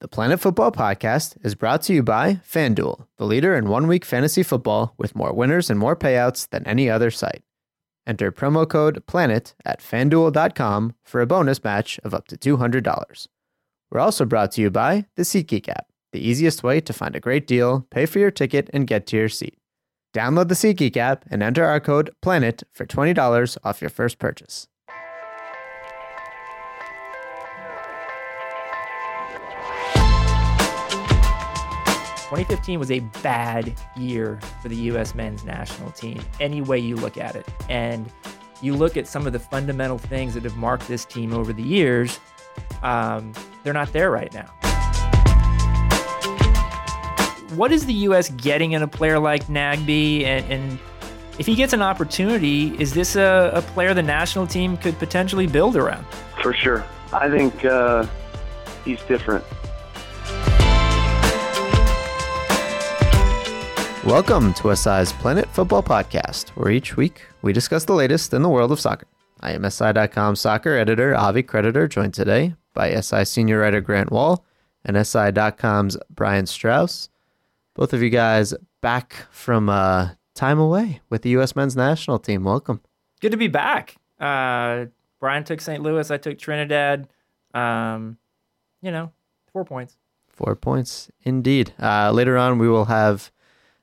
The Planet Football Podcast is brought to you by FanDuel, the leader in one week fantasy football with more winners and more payouts than any other site. Enter promo code PLANET at fanduel.com for a bonus match of up to $200. We're also brought to you by the SeatGeek app, the easiest way to find a great deal, pay for your ticket, and get to your seat. Download the SeatGeek app and enter our code PLANET for $20 off your first purchase. 2015 was a bad year for the U.S. men's national team, any way you look at it. And you look at some of the fundamental things that have marked this team over the years, um, they're not there right now. What is the U.S. getting in a player like Nagbe? And, and if he gets an opportunity, is this a, a, player the national team could potentially build around? For sure. I think uh, he's different. Welcome to SI's Planet Football Podcast, where each week we discuss the latest in the world of soccer. I am SI.com soccer editor Avi Creditor, joined today by SI senior writer Grant Wahl and SI.com's Brian Strauss. Both of you guys back from uh, time away with the U.S. men's national team. Welcome. Good to be back. Uh, Brian took St. Louis. I took Trinidad. Um, you know, four points. Four points, indeed. Uh, later on, we will have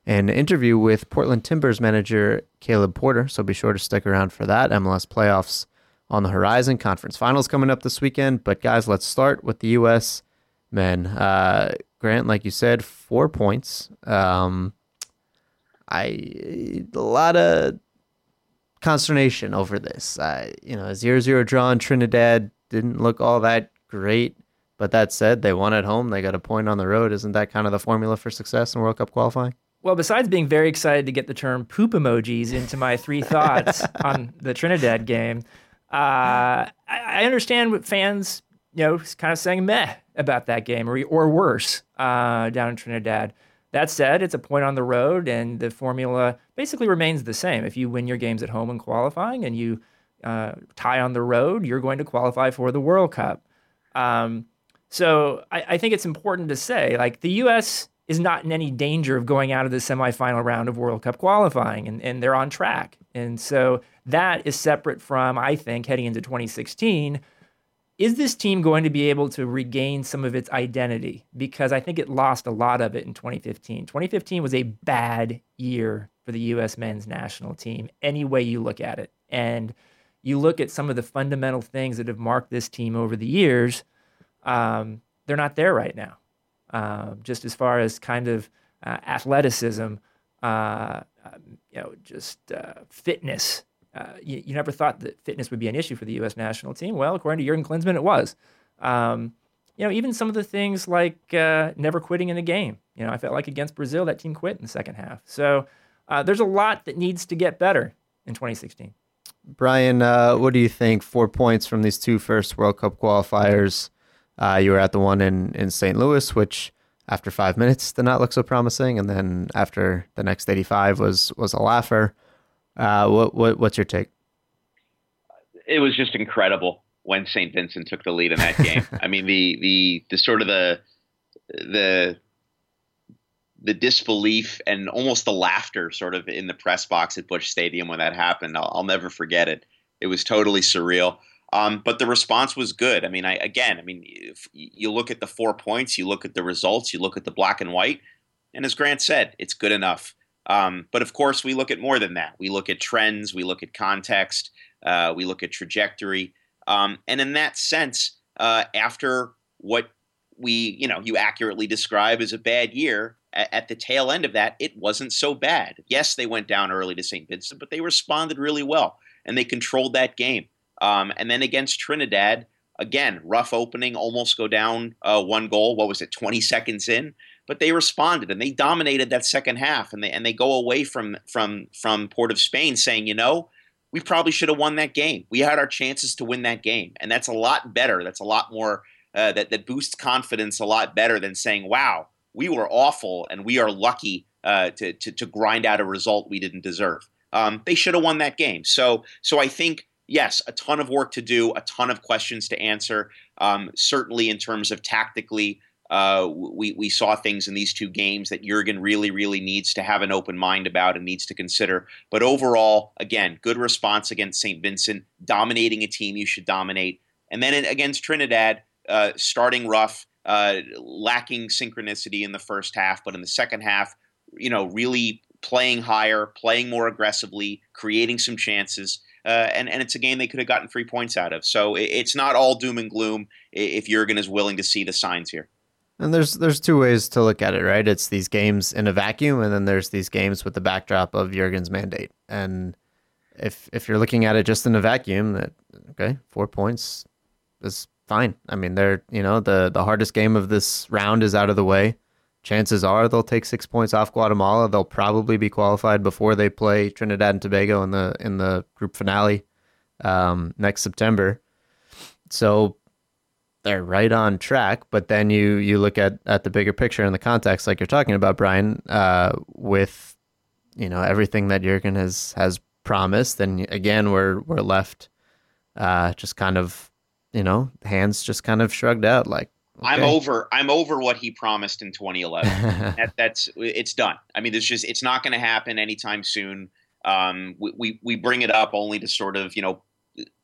an interview with Portland Timbers manager Caleb Porter. So be sure to stick around for that. MLS playoffs on the horizon, conference finals coming up this weekend. But guys, let's start with the U.S. men. Uh, Grant, like you said, four points. Um, I a lot of consternation over this. Uh, you know, zero zero draw in Trinidad didn't look all that great. But that said, they won at home. They got a point on the road. Isn't that kind of the formula for success in World Cup qualifying? Well, besides being very excited to get the term poop emojis into my three thoughts on the Trinidad game, uh, I, understand what fans, you know, kind of saying meh about that game or, or worse uh, down in Trinidad. That said, it's a point on the road, and the formula basically remains the same. If you win your games at home in qualifying and you uh, tie on the road, you're going to qualify for the World Cup. Um, so I, I think it's important to say, like, the U.S is not in any danger of going out of the semifinal round of World Cup qualifying, and, and they're on track. And so that is separate from, I think, heading into 2016. Is this team going to be able to regain some of its identity? Because I think it lost a lot of it in 2015. 2015 was a bad year for the U.S. men's national team, any way you look at it. And you look at some of the fundamental things that have marked this team over the years, um, they're not there right now. Um, just as far as kind of uh, athleticism, uh, um, you know, just uh, fitness. Uh, you, you, never thought that fitness would be an issue for the U.S. national team. Well, according to Jurgen Klinsmann, it was. Um, you know, even some of the things like uh, never quitting in a game. You know, I felt like against Brazil, that team quit in the second half. So there's a lot that needs to get better in 2016. Brian, what do you think? Four points from these two first World Cup qualifiers. Uh, you were at the one in, in St. Louis, which after five minutes did not look so promising, and then after the next 85 was was a laugher. Uh, what, what what's your take? It was just incredible when St. Vincent took the lead in that game. I mean, the the the sort of the the the disbelief and almost the laughter sort of in the press box at Busch Stadium when that happened. I'll, I'll never forget it. It was totally surreal. Um, but the response was good. I mean, I, again, I mean, if you look at the four points, you look at the results, you look at the black and white, and as Grant said, it's good enough. Um, but of course, we look at more than that. We look at trends, we look at context, uh, we look at trajectory, um, and in that sense, uh, after what we, you know, you accurately describe as a bad year, at, at the tail end of that, it wasn't so bad. Yes, they went down early to St. Vincent, but they responded really well and they controlled that game. Um, and then against Trinidad, again, rough opening, almost go down uh, one goal. What was it, 20 seconds in? But they responded and they dominated that second half, and they and they go away from from from Port of Spain saying, you know, we probably should have won that game. We had our chances to win that game, and that's a lot better. That's a lot more uh, that that boosts confidence a lot better than saying, wow, we were awful and we are lucky uh, to, to to grind out a result we didn't deserve. Um, they should have won that game. So so I think yes, a ton of work to do, a ton of questions to answer. Um, certainly, in terms of tactically, uh, we we saw things in these two games that Jurgen really really needs to have an open mind about and needs to consider. But overall, again, good response against St. Vincent, dominating a team you should dominate, and then against Trinidad, uh, starting rough, uh, lacking synchronicity in the first half, but in the second half, you know, really playing higher, playing more aggressively, creating some chances uh, and and it's a game they could have gotten three points out of. So it, it's not all doom and gloom if Jurgen is willing to see the signs here. And there's there's two ways to look at it, right? It's these games in a vacuum, and then there's these games with the backdrop of Jurgen's mandate. And if if you're looking at it just in a vacuum, that okay, four points is fine. I mean, they're you know the the hardest game of this round is out of the way chances are they'll take six points off Guatemala. They'll probably be qualified before they play Trinidad and Tobago in the in the group finale um, next September. So they're right on track. But then you you look at at the bigger picture and the context, like you're talking about, Brian, uh, with you know everything that Jurgen has has promised, and again we're we're left uh, just kind of you know hands just kind of shrugged out like Okay. I'm over. I'm over what he promised in 2011. that, that's it's done. I mean, there's just it's not going to happen anytime soon. Um, we, we we bring it up only to sort of you know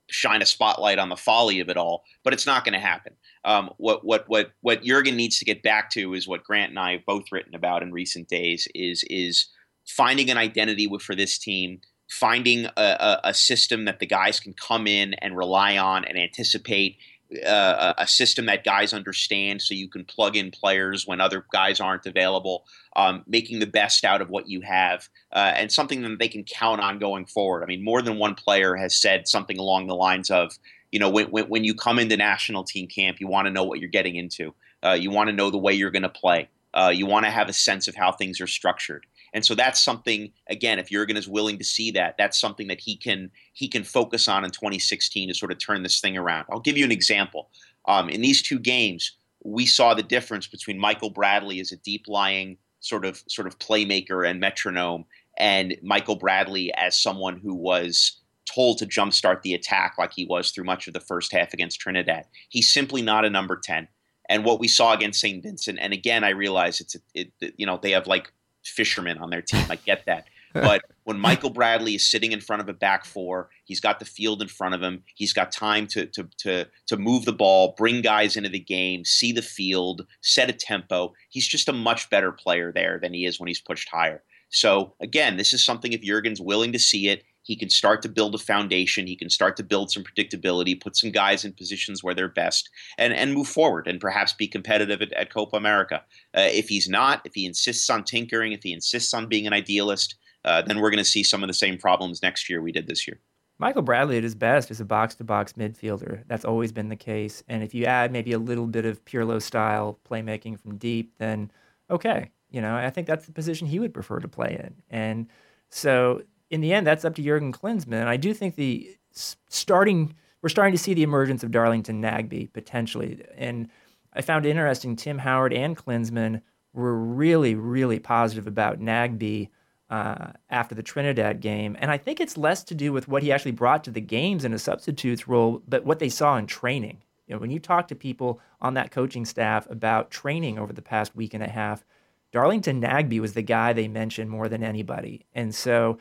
shine a spotlight on the folly of it all, but it's not going to happen. Um, what what what what Jurgen needs to get back to is what Grant and I have both written about in recent days is is finding an identity for this team, finding a, a, a system that the guys can come in and rely on and anticipate uh, a system that guys understand so you can plug in players when other guys aren't available, um, making the best out of what you have, uh, and something that they can count on going forward. I mean, more than one player has said something along the lines of, you know, when, when, when you come into national team camp, you want to know what you're getting into. Uh, you want to know the way you're going to play. Uh, you want to have a sense of how things are structured. And so that's something again, if Jurgen is willing to see that, that's something that he can he can focus on in 2016 to sort of turn this thing around. I'll give you an example. Um, in these two games, we saw the difference between Michael Bradley as a deep lying sort of sort of playmaker and metronome, and Michael Bradley as someone who was told to jumpstart the attack like he was through much of the first half against Trinidad. He's simply not a number 10. And what we saw against St. Vincent, and again, I realize it's, it, you know, they have like fishermen on their team. I get that. But when Michael Bradley is sitting in front of a back four, he's got the field in front of him. He's got time to to to to move the ball, bring guys into the game, see the field, set a tempo. He's just a much better player there than he is when he's pushed higher. So again, this is something if Jurgen's willing to see it, he can start to build a foundation. He can start to build some predictability, put some guys in positions where they're best, and and move forward and perhaps be competitive at, at Copa America. Uh, if he's not, if he insists on tinkering, if he insists on being an idealist, uh, then we're going to see some of the same problems next year we did this year. Michael Bradley at his best is a box to box midfielder. That's always been the case. And if you add maybe a little bit of Pirlo style playmaking from deep, then okay. You know, I think that's the position he would prefer to play in. And so in the end, that's up to Jurgen Klinsmann. I do think the starting we're starting to see the emergence of Darlington Nagbe potentially, and I found it interesting. Tim Howard and Klinsmann were really, really positive about Nagbe uh, after the Trinidad game, and I think it's less to do with what he actually brought to the games in a substitutes role, but what they saw in training. You know, when you talk to people on that coaching staff about training over the past week and a half, Darlington Nagbe was the guy they mentioned more than anybody, and so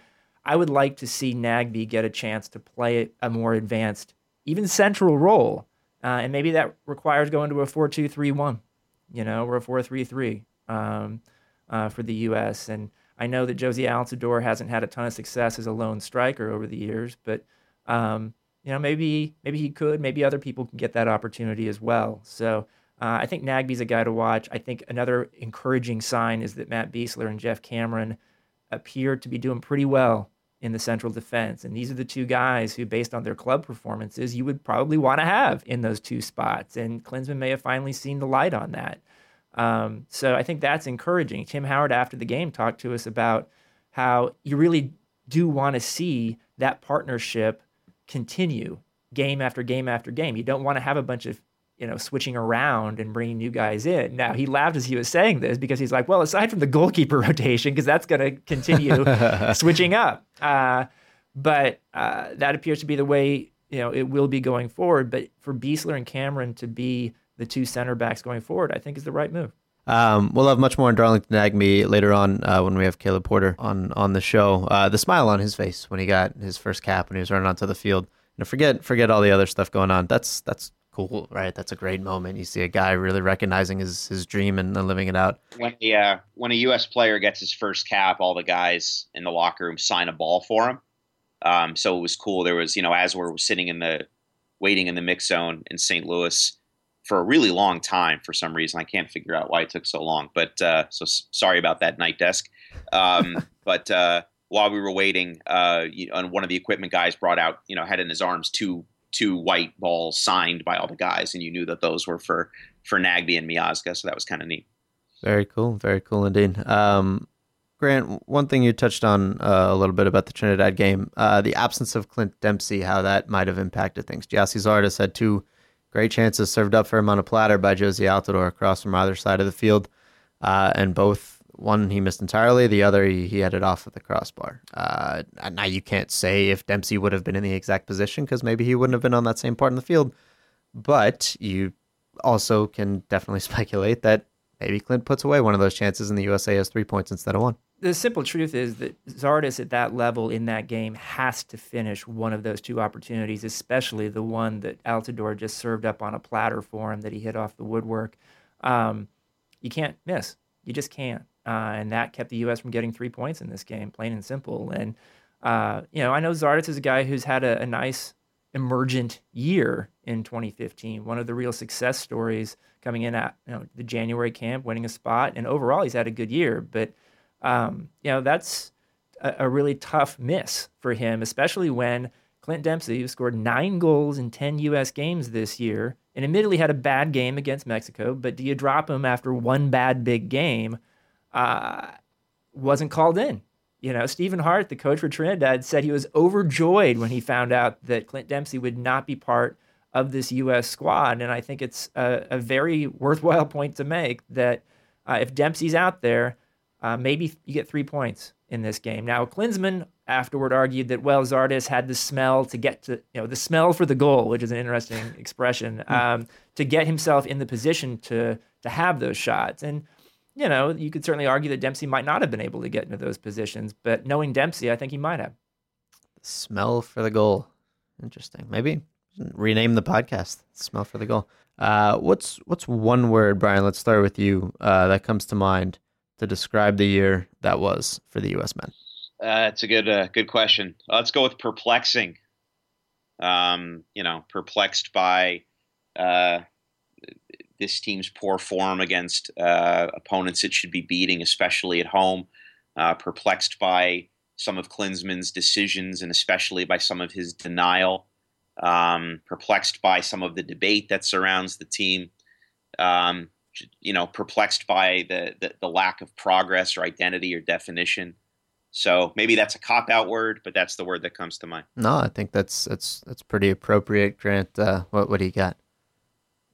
I would like to see Nagbe get a chance to play a more advanced, even central role. Uh, and maybe that requires going to a 4 2 3 1, you know, or a 4 3 3 um, uh, for the U.S. And I know that Jozy Altidore hasn't had a ton of success as a lone striker over the years, but, um, you know, maybe maybe he could. Maybe other people can get that opportunity as well. So uh, I think Nagbe's a guy to watch. I think another encouraging sign is that Matt Besler and Geoff Cameron appear to be doing pretty well in the central defense. And these are the two guys who, based on their club performances, you would probably want to have in those two spots. And Klinsmann may have finally seen the light on that. Um, so I think that's encouraging. Tim Howard, after the game, talked to us about how you really do want to see that partnership continue game after game after game. You don't want to have a bunch of you know switching around and bringing new guys in. Now he laughed as he was saying this because he's like, well, aside from the goalkeeper rotation, because that's going to continue switching up. Uh, but uh, that appears to be the way you know it will be going forward. But for Besler and Cameron to be the two center backs going forward, I think is the right move. Um, we'll have much more on Darlington Nagbe later on uh, when we have Caleb Porter on on the show. Uh, the smile on his face when he got his first cap when he was running onto the field. And forget forget all the other stuff going on. That's that's cool, right? That's a great moment. You see a guy really recognizing his his dream and, and living it out. When yeah, uh, when a U.S. player gets his first cap, all the guys in the locker room sign a ball for him. Um, so it was cool. There was you know as we're sitting in the waiting in the mix zone in St. Louis for a really long time for some reason. I can't figure out why it took so long. But uh, so sorry about that night desk. Um, but uh, while we were waiting, uh, you know, one of the equipment guys brought out, you know, had in his arms two two white balls signed by all the guys, and you knew that those were for for Nagbe and Miazga. So that was kind of neat. Very cool. Very cool indeed. Um, Grant, one thing you touched on uh, a little bit about the Trinidad game, uh, the absence of Clint Dempsey, how that might have impacted things. Gyasi Zardes had two Great chances served up for him on a platter by Jozy Altidore across from either side of the field. Uh, and both, one he missed entirely, the other he, he had it off at the crossbar. Uh, now, you can't say if Dempsey would have been in the exact position because maybe he wouldn't have been on that same part in the field. But you also can definitely speculate that maybe Clint puts away one of those chances and the USA has three points instead of one the simple truth is that Zardes at that level in that game has to finish one of those two opportunities, especially the one that Altidore just served up on a platter for him that he hit off the woodwork. Um, you can't miss. You just can't. Uh, and that kept the U.S. from getting three points in this game, plain and simple. And, uh, you know, I know Zardes is a guy who's had a, a nice emergent year in 2015. One of the real success stories coming in at you know, the January camp, winning a spot. And overall, he's had a good year. But – um, you know, that's a, a, really tough miss for him, especially when Clint Dempsey, who scored nine goals in 10 U.S. games this year, and admittedly had a bad game against Mexico, but do you drop him after one bad big game? Uh, wasn't called in. You know, Stephen Hart, the coach for Trinidad, said he was overjoyed when he found out that Clint Dempsey would not be part of this U.S. squad. And I think it's a, a very worthwhile point to make that uh, if Dempsey's out there, uh, maybe you get three points in this game. Now, Klinsmann afterward argued that, well, Zardes had the smell to get to, you know, the smell for the goal, which is an interesting expression, hmm. um, to get himself in the position to to have those shots. And, you know, you could certainly argue that Dempsey might not have been able to get into those positions, but knowing Dempsey, I think he might have. Smell for the goal. Interesting. Maybe rename the podcast smell for the goal uh, what's what's one word brian let's start with you uh, that comes to mind to describe the year that was for the U.S. men? Uh, it's a good uh, good question. Let's go with perplexing. Um, you know, perplexed by uh, this team's poor form against uh, opponents it should be beating, especially at home. Uh, perplexed by some of Klinsmann's decisions and especially by some of his denial. Um, perplexed by some of the debate that surrounds the team. Um, you know perplexed by the, the, the lack of progress or identity or definition. So maybe that's a cop out word, but that's the word that comes to mind. No, I think that's that's that's pretty appropriate, Grant. Uh, what what do you got?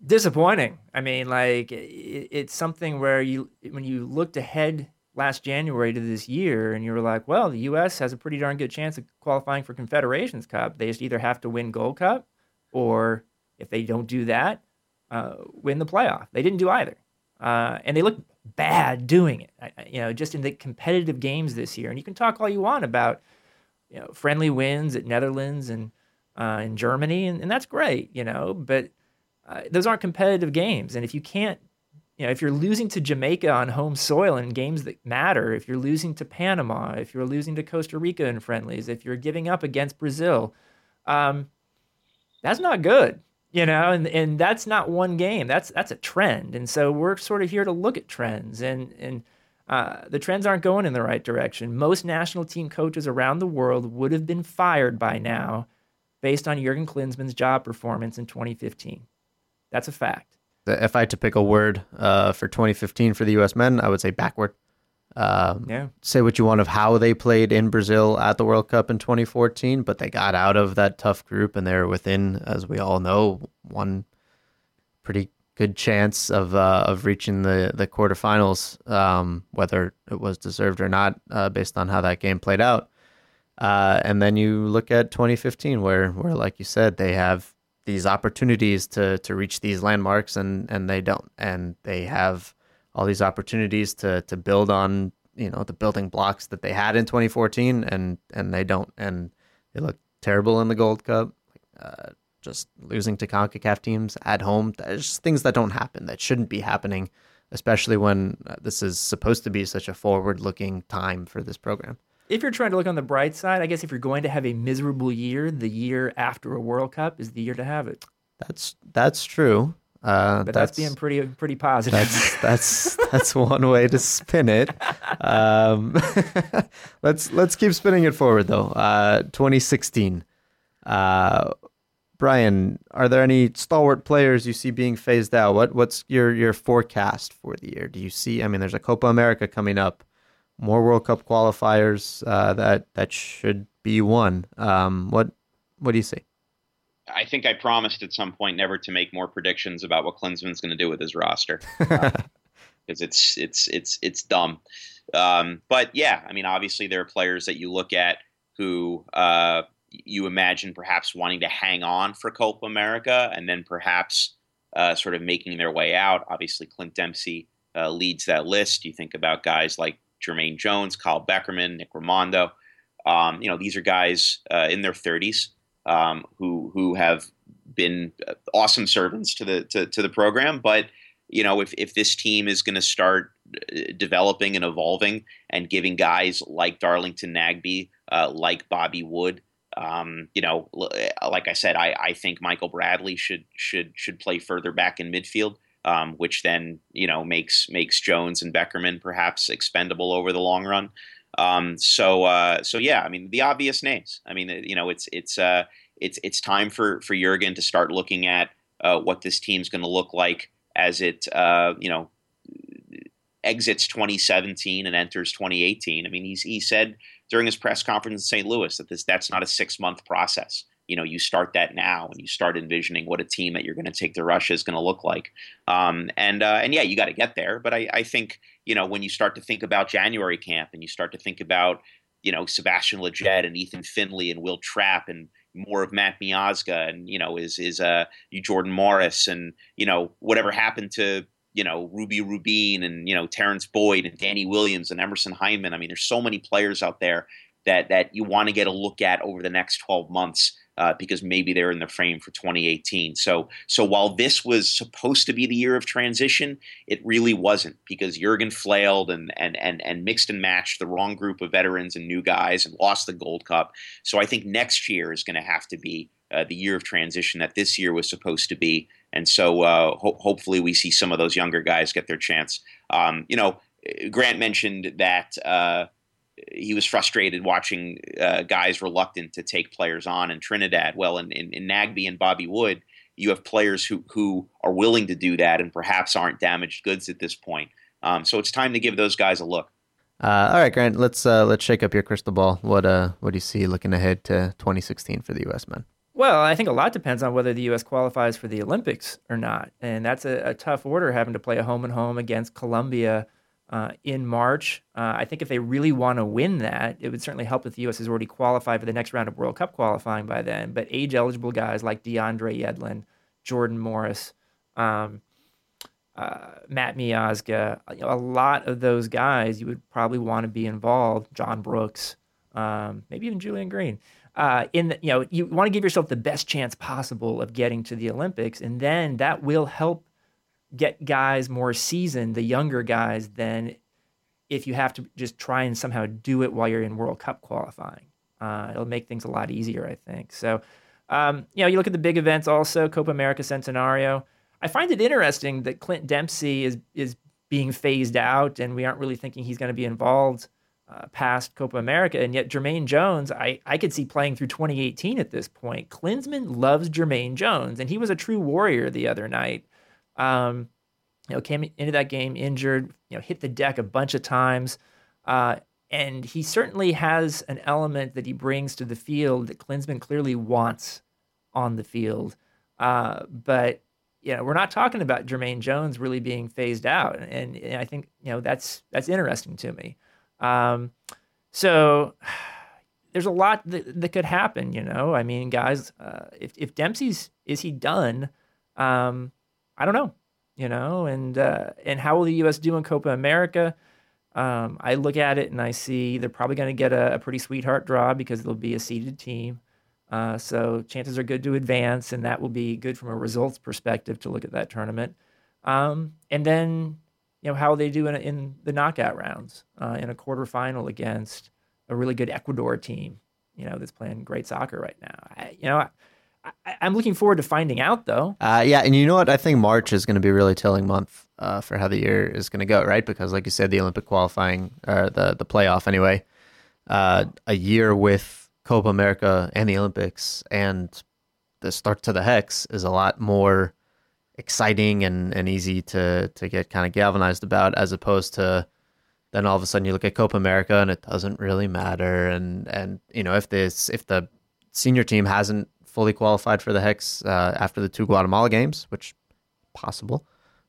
Disappointing. I mean, like it, it's something where you when you looked ahead last January to this year, and you were like, well, the U.S. has a pretty darn good chance of qualifying for Confederations Cup. They just either have to win Gold Cup, or if they don't do that, uh, win the playoff. They didn't do either, uh, and they looked bad doing it. You know, just in the competitive games this year. And you can talk all you want about you know friendly wins at Netherlands and uh, in Germany, and, and, that's great. You know, but uh, those aren't competitive games. And if you can't you know, if you're losing to Jamaica on home soil in games that matter, if you're losing to Panama, if you're losing to Costa Rica in friendlies, if you're giving up against Brazil, um, that's not good you know and and that's not one game that's that's a trend and so we're sort of here to look at trends and and Uh, the trends aren't going in the right direction. Most national team coaches around the world would have been fired by now based on Jurgen Klinsmann's job performance in 2015. That's a fact. If I had to pick a word uh, for 2015 for the U.S. men, I would say backward. Um, yeah. Say what you want of how they played in Brazil at the World Cup in 2014, but they got out of that tough group and they're within, as we all know, one pretty good chance of uh, of reaching the the quarterfinals, um, whether it was deserved or not, uh, based on how that game played out. Uh, and then you look at 2015, where where like you said, they have these opportunities to to reach these landmarks, and and they don't, and they have all these opportunities to to build on you know the building blocks that they had in 2014, and and they don't, and they look terrible in the Gold Cup. Uh, just losing to CONCACAF teams at home. There's things that don't happen that shouldn't be happening, especially when uh, this is supposed to be such a forward looking time for this program. If you're trying to look on the bright side, I guess if you're going to have a miserable year, the year after a World Cup is the year to have it. That's that's true. Uh, but that's, that's, being pretty pretty positive. That's that's that's one way to spin it. Um, let's let's keep spinning it forward though. Uh, 2016. Uh, Brian, are there any stalwart players you see being phased out? What what's your your forecast for the year? Do you see? I mean, there's a Copa America coming up, more World Cup qualifiers uh, that that should be won. Um, what what do you see? I think I promised at some point never to make more predictions about what Klinsmann's going to do with his roster because uh, it's it's it's it's dumb. Um, but yeah, I mean, obviously there are players that you look at who uh, you imagine perhaps wanting to hang on for Copa America and then perhaps uh, sort of making their way out. Obviously, Clint Dempsey uh, leads that list. You think about guys like Jermaine Jones, Kyle Beckerman, Nick Rimando. Um, you know, these are guys uh, in their 30s um, who who have been uh, awesome servants to the to, to the program. But you know, if if this team is going to start uh, developing and evolving and giving guys like Darlington Nagbe, uh, like Bobby Wood, um, you know, like I said, I, I think Michael Bradley should should should play further back in midfield, um, which then you know makes makes Jones and Beckerman perhaps expendable over the long run. Um, so uh, so yeah, I mean the obvious names. I mean you know it's it's uh, it's it's time for for Jurgen to start looking at uh, what this team's going to look like as it uh, you know exits 2017 and enters 2018. I mean he's he said during his press conference in St. Louis that this that's not a six month process. You know, you start that now and you start envisioning what a team that you're going to take to Russia is going to look like. Um, and uh, and yeah, you got to get there. But I, I think you know when you start to think about January camp and you start to think about you know Sebastian Lletget and Ethan Finlay and Will Trapp and more of Matt Miazga and you know is is uh Jordan Morris and you know whatever happened to you know, Ruby Rubin and, you know, Terrence Boyd and Danny Williams and Emerson Hyndman. I mean, there's so many players out there that that you want to get a look at over the next 12 months uh, because maybe they're in the frame for 2018. So so while this was supposed to be the year of transition, it really wasn't because Jurgen flailed and and and and mixed and matched the wrong group of veterans and new guys and lost the Gold Cup. So I think next year is going to have to be uh, the year of transition that this year was supposed to be. And so uh, ho- hopefully we see some of those younger guys get their chance. Um, you know, Grant mentioned that uh, he was frustrated watching uh, guys reluctant to take players on in Trinidad. Well, in, in, in Nagbe and Bobby Wood, you have players who, who are willing to do that and perhaps aren't damaged goods at this point. Um, so it's time to give those guys a look. Uh, all right, Grant. Let's uh, let's shake up your crystal ball. What uh what do you see looking ahead to 2016 for the U.S. men? Well, I think a lot depends on whether the U.S. qualifies for the Olympics or not, and that's a, a tough order having to play a home and home against Colombia uh, in March. Uh, I think if they really want to win that, it would certainly help if the U.S. has already qualified for the next round of World Cup qualifying by then. But age eligible guys like DeAndre Yedlin, Jordan Morris, um, uh, Matt Miazga, you know, a lot of those guys you would probably want to be involved. John Brooks, um, maybe even Julian Green uh, in the, you know you want to give yourself the best chance possible of getting to the Olympics, and then that will help get guys more seasoned, the younger guys, than if you have to just try and somehow do it while you're in World Cup qualifying. Uh, it'll make things a lot easier, I think. So, um, you know, you look at the big events also, Copa America Centenario. I find it interesting that Clint Dempsey is is being phased out, and we aren't really thinking he's going to be involved uh, past Copa America. And yet, Jermaine Jones, I, I could see playing through 2018 at this point. Klinsmann loves Jermaine Jones, and he was a true warrior the other night. Um, you know, came into that game injured, you know, hit the deck a bunch of times. Uh, and he certainly has an element that he brings to the field that Klinsmann clearly wants on the field. Uh, but you know, we're not talking about Jermaine Jones really being phased out, and, and I think you know that's that's interesting to me. Um, so there's a lot that, that could happen. You know, I mean, guys, uh, if if Dempsey's is he done? Um, I don't know. You know, and uh, and how will the U.S. do in Copa America? Um, I look at it and I see they're probably going to get a, a, pretty sweetheart draw because they'll be a seeded team. Uh, so chances are good to advance, and that will be good from a results perspective to look at that tournament. Um, and then, you know, how will they do in, in the knockout rounds uh, in a quarterfinal against a really good Ecuador team, you know, that's playing great soccer right now. I, you know, I, am looking forward to finding out, though. Uh, yeah, and you know what? I think March is going to be a really telling month uh, for how the year is going to go, right? Because, like you said, the Olympic qualifying or the the playoff anyway, uh, a year with Copa America and the Olympics and the start to the Hex is a lot more exciting and, and easy to to get kind of galvanized about as opposed to then all of a sudden you look at Copa America and it doesn't really matter and and you know if this if the senior team hasn't fully qualified for the Hex uh, after the two Guatemala games, which possible,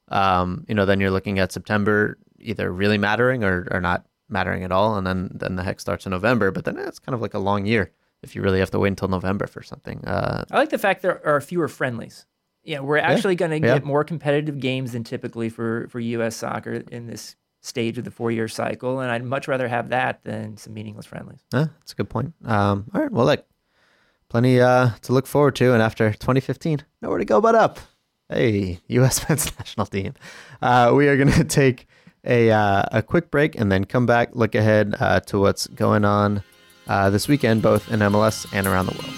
um, you know then you're looking at September either really mattering or, or not mattering at all, and then then the hex starts in November. But then it's kind of like a long year if you really have to wait until November for something. Uh, I like the fact there are fewer friendlies. Yeah, we're actually yeah, going to get yeah. more competitive games than typically for for U.S. soccer in this stage of the four year cycle, and I'd much rather have that than some meaningless friendlies. Yeah, that's a good point. Um, all right, well, like plenty uh, to look forward to, and after 2015, nowhere to go but up. Hey, U.S. men's national team. Uh, we are going to take a uh, a quick break and then come back, look ahead uh, to what's going on uh, this weekend, both in MLS and around the world.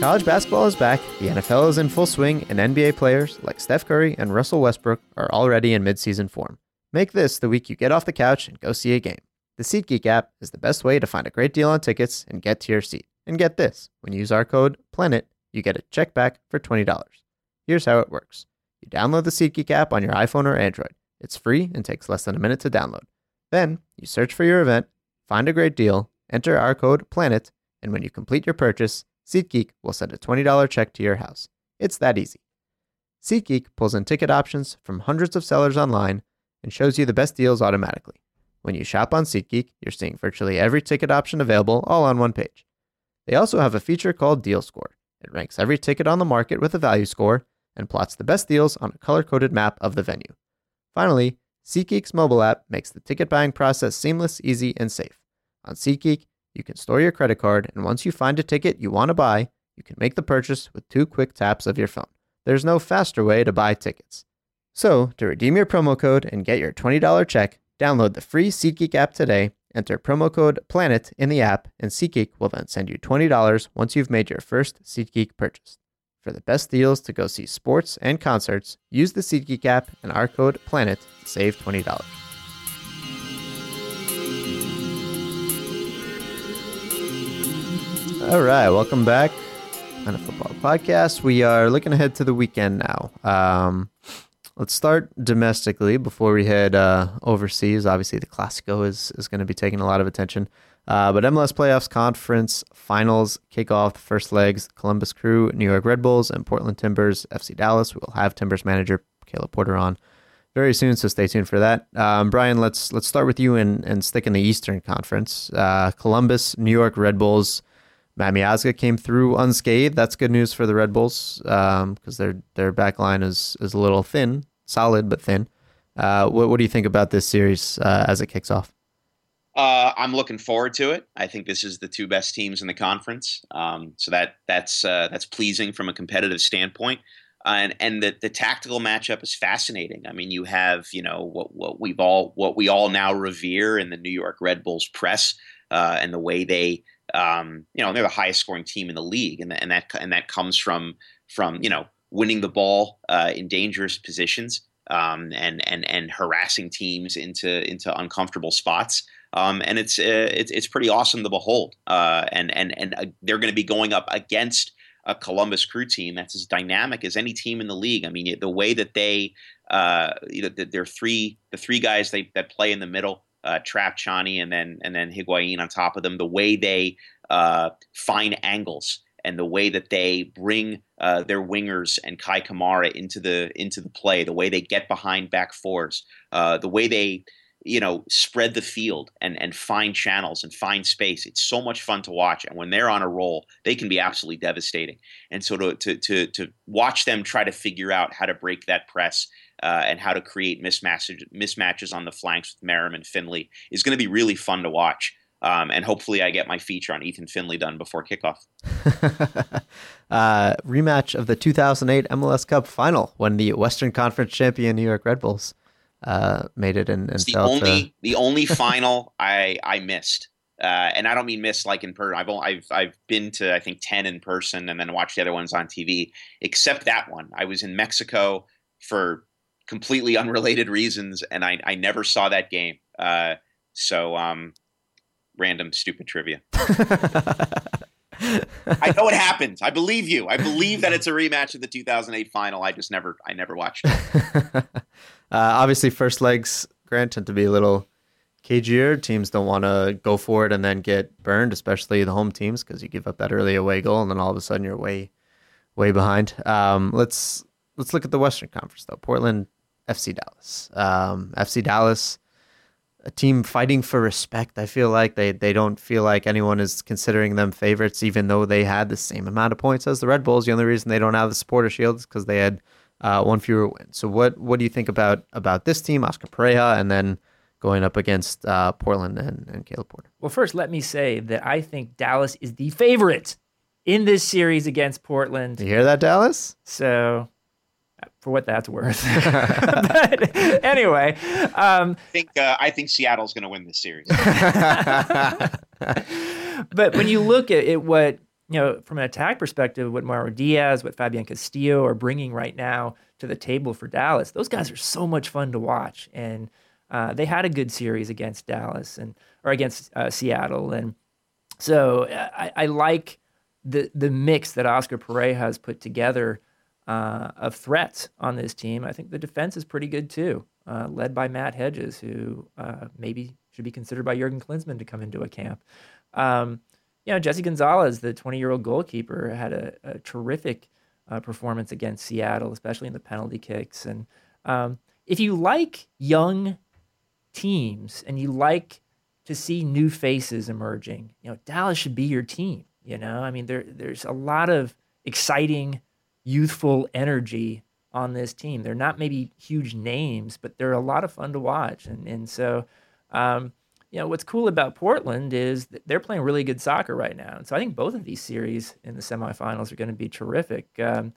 College basketball is back, the NFL is in full swing, and NBA players like Steph Curry and Russell Westbrook are already in midseason form. Make this the week you get off the couch and go see a game. The SeatGeek app is the best way to find a great deal on tickets and get to your seat. And get this when you use our code PLANET, you get a check back for $20. Here's how it works you download the SeatGeek app on your iPhone or Android. It's free and takes less than a minute to download. Then you search for your event, find a great deal, enter our code PLANET, and when you complete your purchase, SeatGeek will send a $20 check to your house. It's that easy. SeatGeek pulls in ticket options from hundreds of sellers online and shows you the best deals automatically. When you shop on SeatGeek, you're seeing virtually every ticket option available all on one page. They also have a feature called Deal Score. It ranks every ticket on the market with a value score and plots the best deals on a color coded map of the venue. Finally, SeatGeek's mobile app makes the ticket buying process seamless, easy, and safe. On SeatGeek, you can store your credit card, and once you find a ticket you want to buy, you can make the purchase with two quick taps of your phone. There's no faster way to buy tickets. So, to redeem your promo code and get your $20 check, download the free SeatGeek app today, enter promo code PLANET in the app, and SeatGeek will then send you $20 once you've made your first SeatGeek purchase. For the best deals to go see sports and concerts, use the SeatGeek app and our code PLANET to save $20. All right, welcome back on a football podcast. We are looking ahead to the weekend now. Um, let's start domestically before we head uh, overseas. Obviously, the Classico is, is going to be taking a lot of attention. Uh, but MLS playoffs conference finals kick off first legs. Columbus Crew, New York Red Bulls, and Portland Timbers, FC Dallas. We will have Timbers manager Caleb Porter on very soon, so stay tuned for that. Um, Brian, let's let's start with you and, and stick in the Eastern Conference. Uh, Columbus, New York Red Bulls. Matt Miazga came through unscathed. That's good news for the Red Bulls because um, their their back line is is a little thin, solid but thin. Uh, what what do you think about this series uh, as it kicks off? Uh, I'm looking forward to it. I think this is the two best teams in the conference, um, so that that's uh, that's pleasing from a competitive standpoint. Uh, and and the, the tactical matchup is fascinating. I mean, you have you know what what we've all what we all now revere in the New York Red Bulls press uh, and the way they um, you know they're the highest scoring team in the league, and, and that and that comes from from you know winning the ball uh, in dangerous positions um, and and and harassing teams into into uncomfortable spots. Um, and it's, uh, it's it's pretty awesome to behold. Uh, and and and uh, they're going to be going up against a Columbus Crew team that's as dynamic as any team in the league. I mean, the way that they, uh, you know, they're three the three guys they that play in the middle, uh, Trapp, Tchani, and then and then Higuain on top of them. The way they uh, find angles and the way that they bring uh, their wingers and Kei Kamara into the into the play, the way they get behind back fours, uh, the way they you know spread the field and and find channels and find space. It's so much fun to watch, and when they're on a roll, they can be absolutely devastating. And so to to to, to watch them try to figure out how to break that press. Uh, and how to create mismatches, mismatches on the flanks with Merriman and Finlay is going to be really fun to watch. Um, and hopefully, I get my feature on Ethan Finlay done before kickoff. uh, rematch of the 2008 MLS Cup final when the Western Conference champion New York Red Bulls uh, made it and, and the only to... the only final I I missed. Uh, and I don't mean miss like in person. I've only, I've I've been to I think ten in person and then watched the other ones on TV. Except that one, I was in Mexico for completely unrelated reasons, and I I never saw that game. Uh, so um, random stupid trivia. I know it happens. I believe you. I believe that it's a rematch of the 2008 final. I just never, I never watched it. uh, obviously, first legs, Grant, tend to be a little cagier. Teams don't want to go for it and then get burned, especially the home teams, because you give up that early away goal and then all of a sudden you're way, way behind. Um, let's let's look at the Western Conference though. Portland, FC Dallas. Um, FC Dallas a team fighting for respect. I feel like they, they don't feel like anyone is considering them favorites, even though they had the same amount of points as the Red Bulls. The only reason they don't have the supporter shield is because they had uh, one fewer win. So what what do you think about about this team, Oscar Pareja, and then going up against uh, Portland and, and Caleb Porter? Well, first, let me say that I think Dallas is the favorite in this series against Portland. You hear that, Dallas? So for what that's worth. but anyway, um, I think uh, I think Seattle's going to win this series. but when you look at it, what you know from an attack perspective, what Mauro Diaz, what Fabian Castillo are bringing right now to the table for Dallas, those guys are so much fun to watch, and uh, they had a good series against Dallas and or against uh, Seattle, and so I, I like the the mix that Oscar Pareja has put together uh, of threats on this team. I think the defense is pretty good too, uh, led by Matt Hedges, who uh, maybe should be considered by Jurgen Klinsmann to come into a camp. Um, you know, Jesse Gonzalez, the 20 year old goalkeeper, had a, a terrific uh, performance against Seattle, especially in the penalty kicks. And um, if you like young teams and you like to see new faces emerging, you know, Dallas should be your team. You know, I mean, there there's a lot of exciting youthful energy on this team. They're not maybe huge names, but they're a lot of fun to watch. And and so, um, you know, what's cool about Portland is they're playing really good soccer right now. And so I think both of these series in the semifinals are going to be terrific. Um,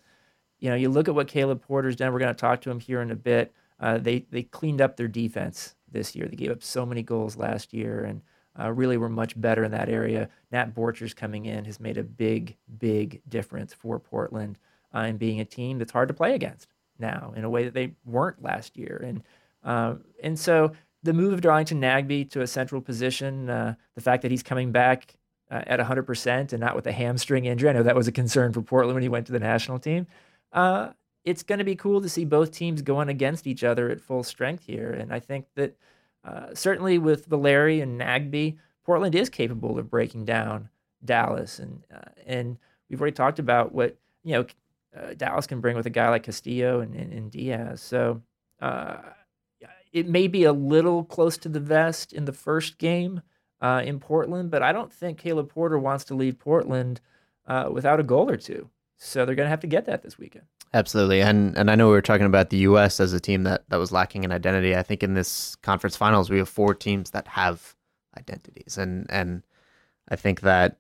you know, you look at what Caleb Porter's done. We're going to talk to him here in a bit. Uh, they they cleaned up their defense this year. They gave up so many goals last year and uh, really were much better in that area. Nat Borchers coming in has made a big, big difference for Portland uh, and being a team that's hard to play against now in a way that they weren't last year. And uh, and so the move of Darlington Nagbe to a central position, uh, the fact that he's coming back uh, at 100% and not with a hamstring injury, I know that was a concern for Portland when he went to the national team. Uh, it's going to be cool to see both teams going against each other at full strength here. And I think that uh, certainly with Valeri and Nagbe, Portland is capable of breaking down Dallas. And, and we've already talked about what, you know, uh, Dallas can bring with a guy like Castillo and, and, and Diaz. So uh, it may be a little close to the vest in the first game uh, in Portland, but I don't think Caleb Porter wants to leave Portland uh, without a goal or two. So they're going to have to get that this weekend. Absolutely, and and I know we were talking about the U.S. as a team that that was lacking in identity. I think in this conference finals we have four teams that have identities, and and I think that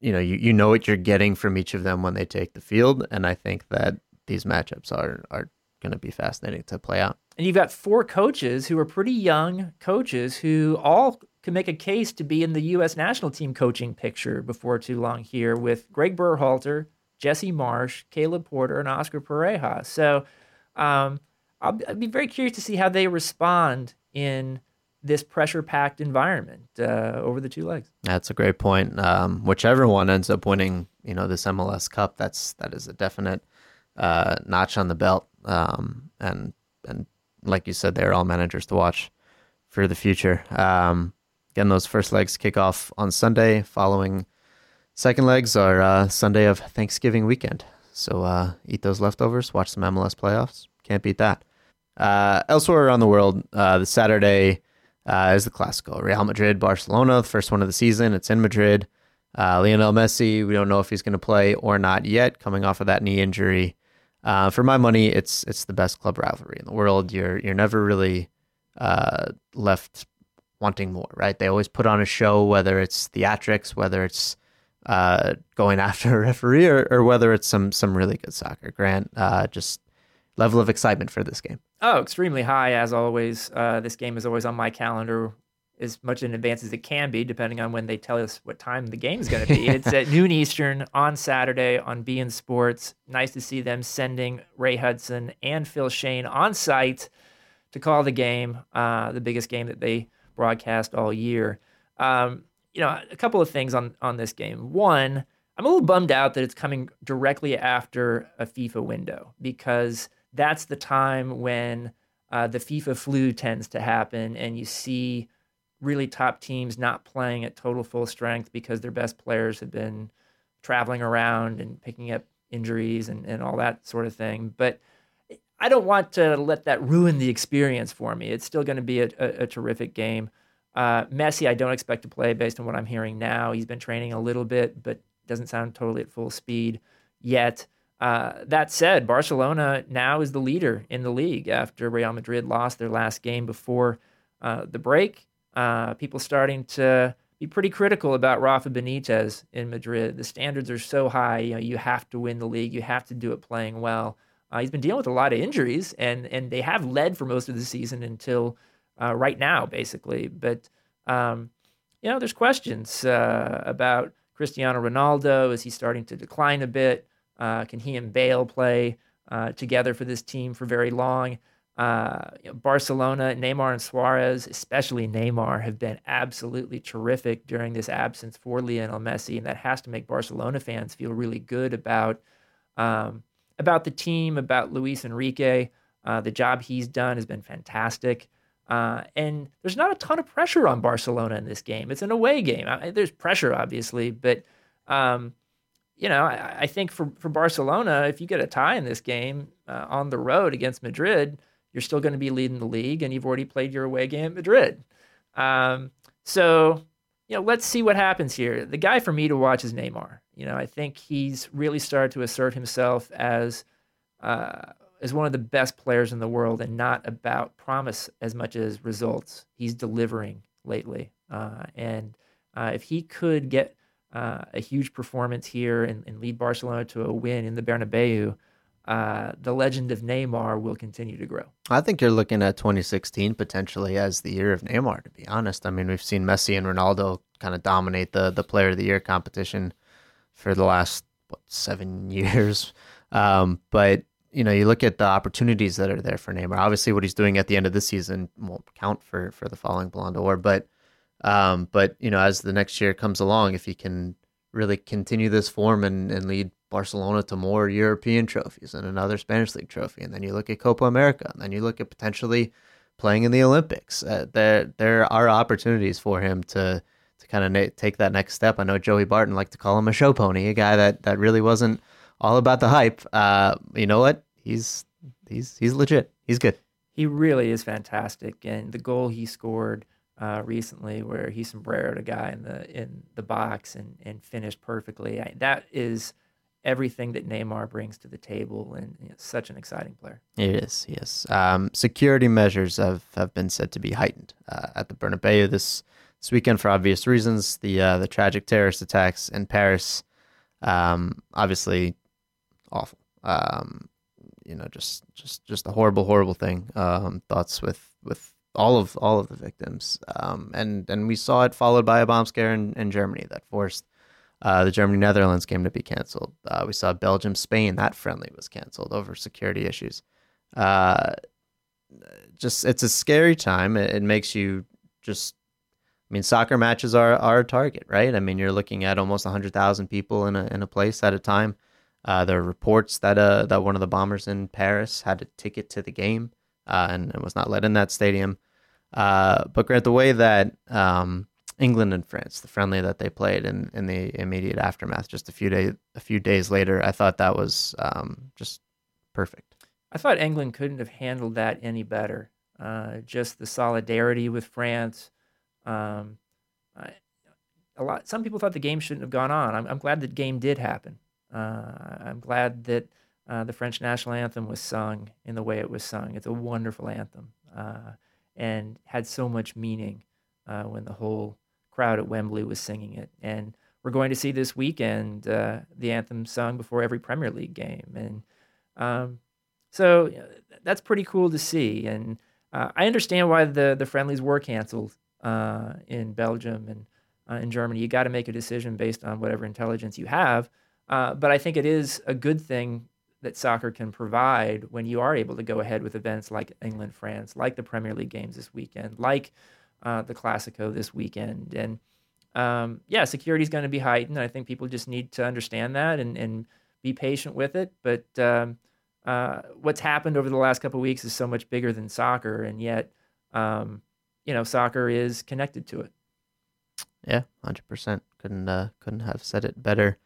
you know you, you know what you're getting from each of them when they take the field and i think that these matchups are are going to be fascinating to play out and you've got four coaches who are pretty young coaches who all can make a case to be in the U.S. national team coaching picture before too long here with Greg Berhalter, Jesse Marsch, Caleb Porter, and Oscar Pareja. So um, I'll, I'll, be very curious to see how they respond in this pressure packed environment uh, over the two legs. That's a great point. Um, whichever one ends up winning, you know, this MLS Cup, that's that is a definite uh, notch on the belt. Um, and and like you said, they're all managers to watch for the future. Um, again, those first legs kick off on Sunday. Following second legs are uh, Sunday of Thanksgiving weekend. So uh, eat those leftovers, watch some MLS playoffs. Can't beat that. Uh, elsewhere around the world, uh, the Saturday uh, is the Classico. Real Madrid, Barcelona, the first one of the season. It's in Madrid. Uh, Lionel Messi, we don't know if he's going to play or not yet, coming off of that knee injury. Uh, for my money, it's it's the best club rivalry in the world. You're you're never really uh, left wanting more, right? They always put on a show, whether it's theatrics, whether it's uh, going after a referee, or, or, whether it's some some really good soccer. Grant, uh, just level of excitement for this game. Oh, extremely high as always. Uh, this game is always on my calendar as much in advance as it can be, depending on when they tell us what time the game is going to be. it's at noon Eastern on Saturday on beIN Sports. Nice to see them sending Ray Hudson and Phil Schoen on site to call the game, uh, the biggest game that they broadcast all year. Um, you know, a couple of things on on this game. One, I'm a little bummed out that it's coming directly after a FIFA window because that's the time when uh, the FIFA flu tends to happen, and you see really top teams not playing at total full strength because their best players have been traveling around and picking up injuries and, and all that sort of thing. But I don't want to let that ruin the experience for me. It's still going to be a, a, a terrific game. Uh, Messi, I don't expect to play based on what I'm hearing now. He's been training a little bit, but doesn't sound totally at full speed yet. Uh, that said, Barcelona now is the leader in the league after Real Madrid lost their last game before uh, the break. Uh, people starting to be pretty critical about Rafa Benitez in Madrid. The standards are so high. You know, you have to win the league. You have to do it playing well. Uh, he's been dealing with a lot of injuries, and and they have led for most of the season until uh, right now, basically. But um, you know, there's questions uh, about Cristiano Ronaldo. Is he starting to decline a bit? Uh, can he and Bale play uh, together for this team for very long? Uh, you know, Barcelona, Neymar and Suarez, especially Neymar, have been absolutely terrific during this absence for Lionel Messi, and that has to make Barcelona fans feel really good about um, about the team, about Luis Enrique. Uh, the job he's done has been fantastic. Uh, and there's not a ton of pressure on Barcelona in this game. It's an away game. I, there's pressure, obviously, but um, you know, I, I, think for for Barcelona, if you get a tie in this game uh, on the road against Madrid, you're still going to be leading the league, and you've already played your away game at Madrid. Um, so, you know, let's see what happens here. The guy for me to watch is Neymar. You know, I think he's really started to assert himself as uh, as one of the best players in the world, and not about promise as much as results. He's delivering lately, uh, and uh, if he could get uh, a huge performance here and, and lead Barcelona to a win in the Bernabeu uh, the legend of Neymar will continue to grow. I think you're looking at 2016 potentially as the year of Neymar. To be honest, I mean we've seen Messi and Ronaldo kind of dominate the the Player of the Year competition for the last what seven years, um, but you know, you look at the opportunities that are there for Neymar. Obviously, what he's doing at the end of the season won't count for for the following Ballon d'Or, but um, but you know, as the next year comes along, if he can really continue this form and, and lead Barcelona to more European trophies and another Spanish League trophy, and then you look at Copa America, and then you look at potentially playing in the Olympics. Uh, there there are opportunities for him to to kind of na- take that next step. I know Joey Barton liked to call him a show pony, a guy that that really wasn't all about the hype. Uh, you know what? He's he's he's legit. He's good. He really is fantastic, and the goal he scored. Uh, recently, where he sombreroed a guy in the in the box and, and finished perfectly. I, that is everything that Neymar brings to the table, and you know, such an exciting player. It is, yes. Um, security measures have, have been said to be heightened uh, at the Bernabeu this this weekend for obvious reasons. The uh, the tragic terrorist attacks in Paris, um, obviously, awful. Um, you know, just just just a horrible, horrible thing. Um, thoughts with with all of all of the victims, um, and and we saw it followed by a bomb scare in, in Germany that forced uh, the Germany Netherlands game to be canceled. Uh, we saw Belgium Spain that friendly was canceled over security issues. Uh, just it's a scary time. It, it, makes you just. I mean, soccer matches are, are a target, right? I mean, you're looking at almost hundred thousand people in a in a place at a time. Uh, there are reports that uh, that one of the bombers in Paris had a ticket to the game uh, and, and was not let in that stadium. Uh, but Grant, the way that um, England and France, the friendly that they played in, in the immediate aftermath, just a few days a few days later, I thought that was um, just perfect. I thought England couldn't have handled that any better. Uh, just the solidarity with France. Um, I, a lot. Some people thought the game shouldn't have gone on. I'm, I'm glad the game did happen. Uh, I'm glad that uh, the French national anthem was sung in the way it was sung. It's a wonderful anthem uh, and had so much meaning uh, when the whole crowd at Wembley was singing it. And we're going to see this weekend uh, the anthem sung before every Premier League game. And um, so that's pretty cool to see. And uh, I understand why the, the friendlies were canceled uh, in Belgium and in Germany. You got to make a decision based on whatever intelligence you have. but I think it is a good thing that soccer can provide when you are able to go ahead with events like England France, like the Premier League games this weekend, like uh, the Classico this weekend. And um, yeah, security is going to be heightened. I think people just need to understand that and, and be patient with it. But um, uh, what's happened over the last couple of weeks is so much bigger than soccer, and yet, um, you know, soccer is connected to it. Yeah, hundred percent. Couldn't uh, couldn't have said it better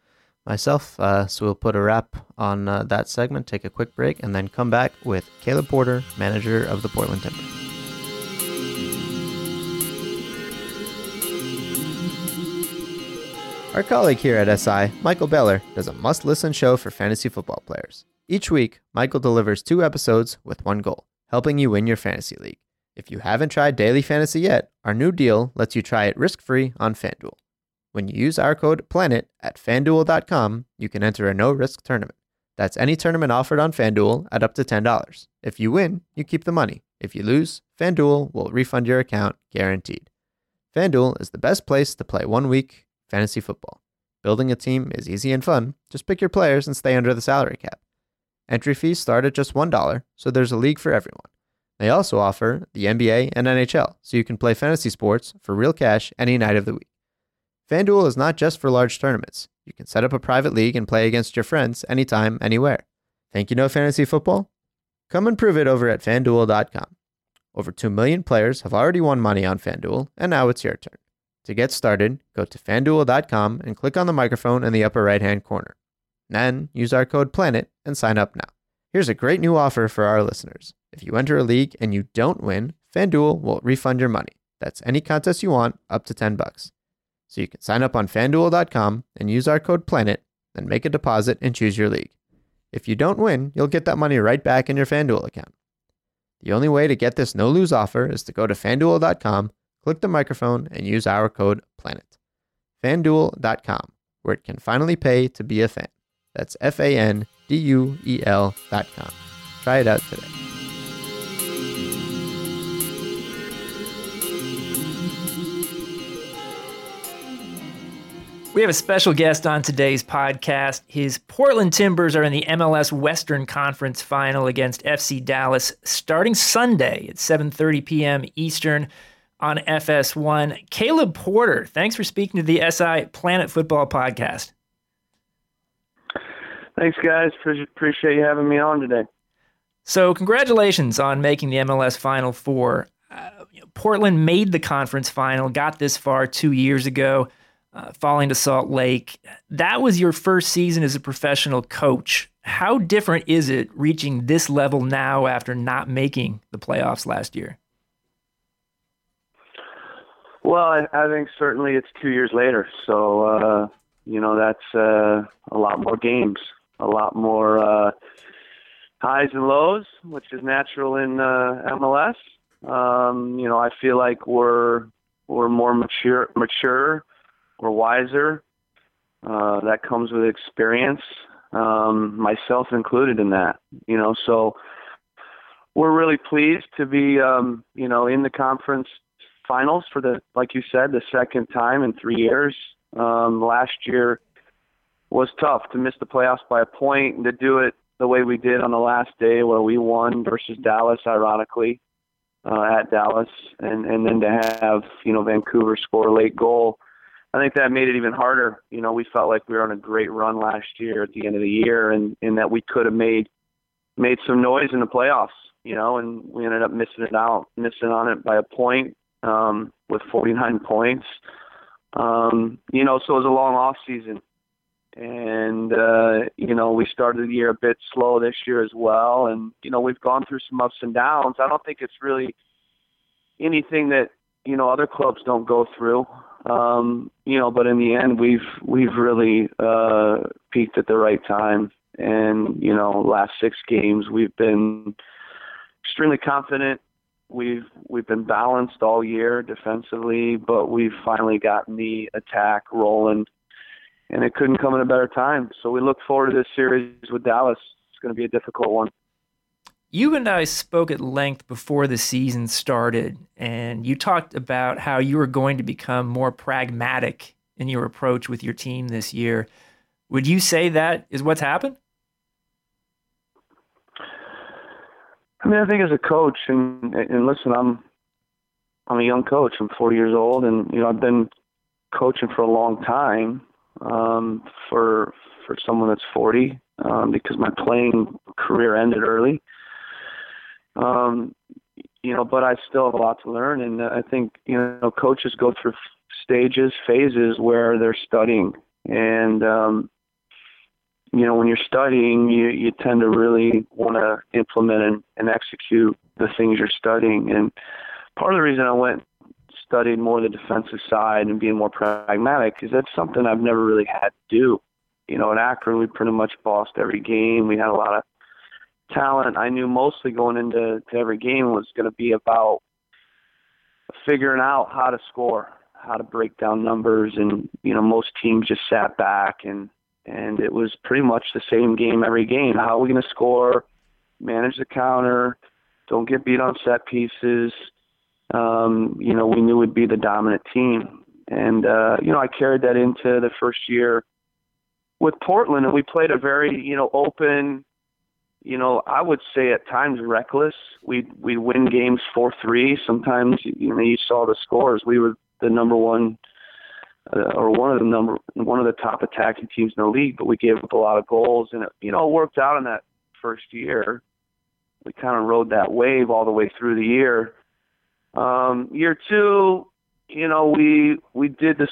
myself. Uh, so we'll put a wrap on uh, that segment, take a quick break, and then come back with Caleb Porter, manager of the Portland Timbers. Our colleague here at SI, Michael Beller, does a must listen show for fantasy football players. Each week, Michael delivers two episodes with one goal helping you win your fantasy league. If you haven't tried daily fantasy yet, our new deal lets you try it risk free on FanDuel. When you use our code PLANET at fanduel.com, you can enter a no risk tournament. That's any tournament offered on FanDuel at up to $10. If you win, you keep the money. If you lose, FanDuel will refund your account guaranteed. FanDuel is the best place to play one week fantasy football. Building a team is easy and fun. Just pick your players and stay under the salary cap. Entry fees start at just $1, so there's a league for everyone. They also offer the NBA and NHL, so you can play fantasy sports for real cash any night of the week. FanDuel is not just for large tournaments. You can set up a private league and play against your friends anytime, anywhere. Think you know fantasy football? Come and prove it over at fanduel.com. Over 2 million players have already won money on FanDuel, and now it's your turn. To get started, go to fanduel.com and click on the microphone in the upper right hand corner. Then use our code PLANET and sign up now. Here's a great new offer for our listeners. If you enter a league and you don't win, FanDuel will refund your money. That's any contest you want, up to 10 bucks. So you can sign up on fanduel.com and use our code PLANET, then make a deposit and choose your league. If you don't win, you'll get that money right back in your FanDuel account. The only way to get this no lose offer is to go to fanduel.com, click the microphone, and use our code PLANET. FanDuel.com, where it can finally pay to be a fan. That's F A N D U E L.com. Try it out today. We have a special guest on today's podcast. His Portland Timbers are in the MLS Western Conference Final against FC Dallas starting Sunday at 7:30 p.m. Eastern on FS1. Caleb Porter, thanks for speaking to the SI Planet Futbol podcast. Thanks, guys. Appreciate you having me on today. So, congratulations on making the MLS Final Four. Uh, Portland made the conference final, got this far two years ago uh, falling to Salt Lake. That was your first season as a professional coach. How different is it reaching this level now after not making the playoffs last year? Well, I, I think certainly it's two years later. So, uh, you know, that's uh, a lot more games, a lot more uh, highs and lows, which is natural in uh, MLS. Um, you know, I feel like we're we're more mature mature we're wiser. Uh, that comes with experience, um, myself included in that. You know, so we're really pleased to be, um, you know, in the conference finals for the, like you said, the second time in three years. Um, last year was tough to miss the playoffs by a point and to do it the way we did on the last day where we won versus Dallas, ironically, uh, at Dallas, and and then to have you know Vancouver score a late goal. I think that made it even harder. You know, we felt like we were on a great run last year at the end of the year, and and that we could have made made some noise in the playoffs. You know, and we ended up missing it out, missing on it by a point um, with 49 points. Um, you know, so it was a long off season and uh, you know we started the year a bit slow this year as well, and you know we've gone through some ups and downs. I don't think it's really anything that you know other clubs don't go through. Um, you know, but in the end, we've we've really uh, peaked at the right time, and you know, last six games we've been extremely confident. We've we've been balanced all year defensively, but we've finally gotten the attack rolling and it couldn't come at a better time. So we look forward to this series with Dallas. It's going to be a difficult one. You and I spoke at length before the season started, and you talked about how you were going to become more pragmatic in your approach with your team this year. Would you say that is what's happened? I mean, I think as a coach, and and listen, I'm I'm a young coach. I'm 40 years old, and you know I've been coaching for a long time um, for for someone that's 40 um, because my playing career ended early. Um, you know, but I still have a lot to learn, and I think you know coaches go through stages, phases where they're studying, and um, you know when you're studying, you you tend to really want to implement and, and execute the things you're studying, and part of the reason I went studied more the defensive side and being more pragmatic because that's something I've never really had to do. You know, in Akron, we pretty much bossed every game. We had a lot of talent. I knew mostly going into to every game was going to be about figuring out how to score, how to break down numbers, and you know, most teams just sat back and and it was pretty much the same game every game. How are we going to score? Manage the counter. Don't get beat on set pieces um, you know, we knew we'd be the dominant team. And, uh, you know, I carried that into the first year with Portland, and we played a very, you know, open, you know, I would say at times reckless. We we win games four three. Sometimes you know you saw the scores. We were the number one uh, or one of the number one of the top attacking teams in the league, but we gave up a lot of goals, and it you know it worked out in that first year. We kind of rode that wave all the way through the year. Um, year two, you know, we we did this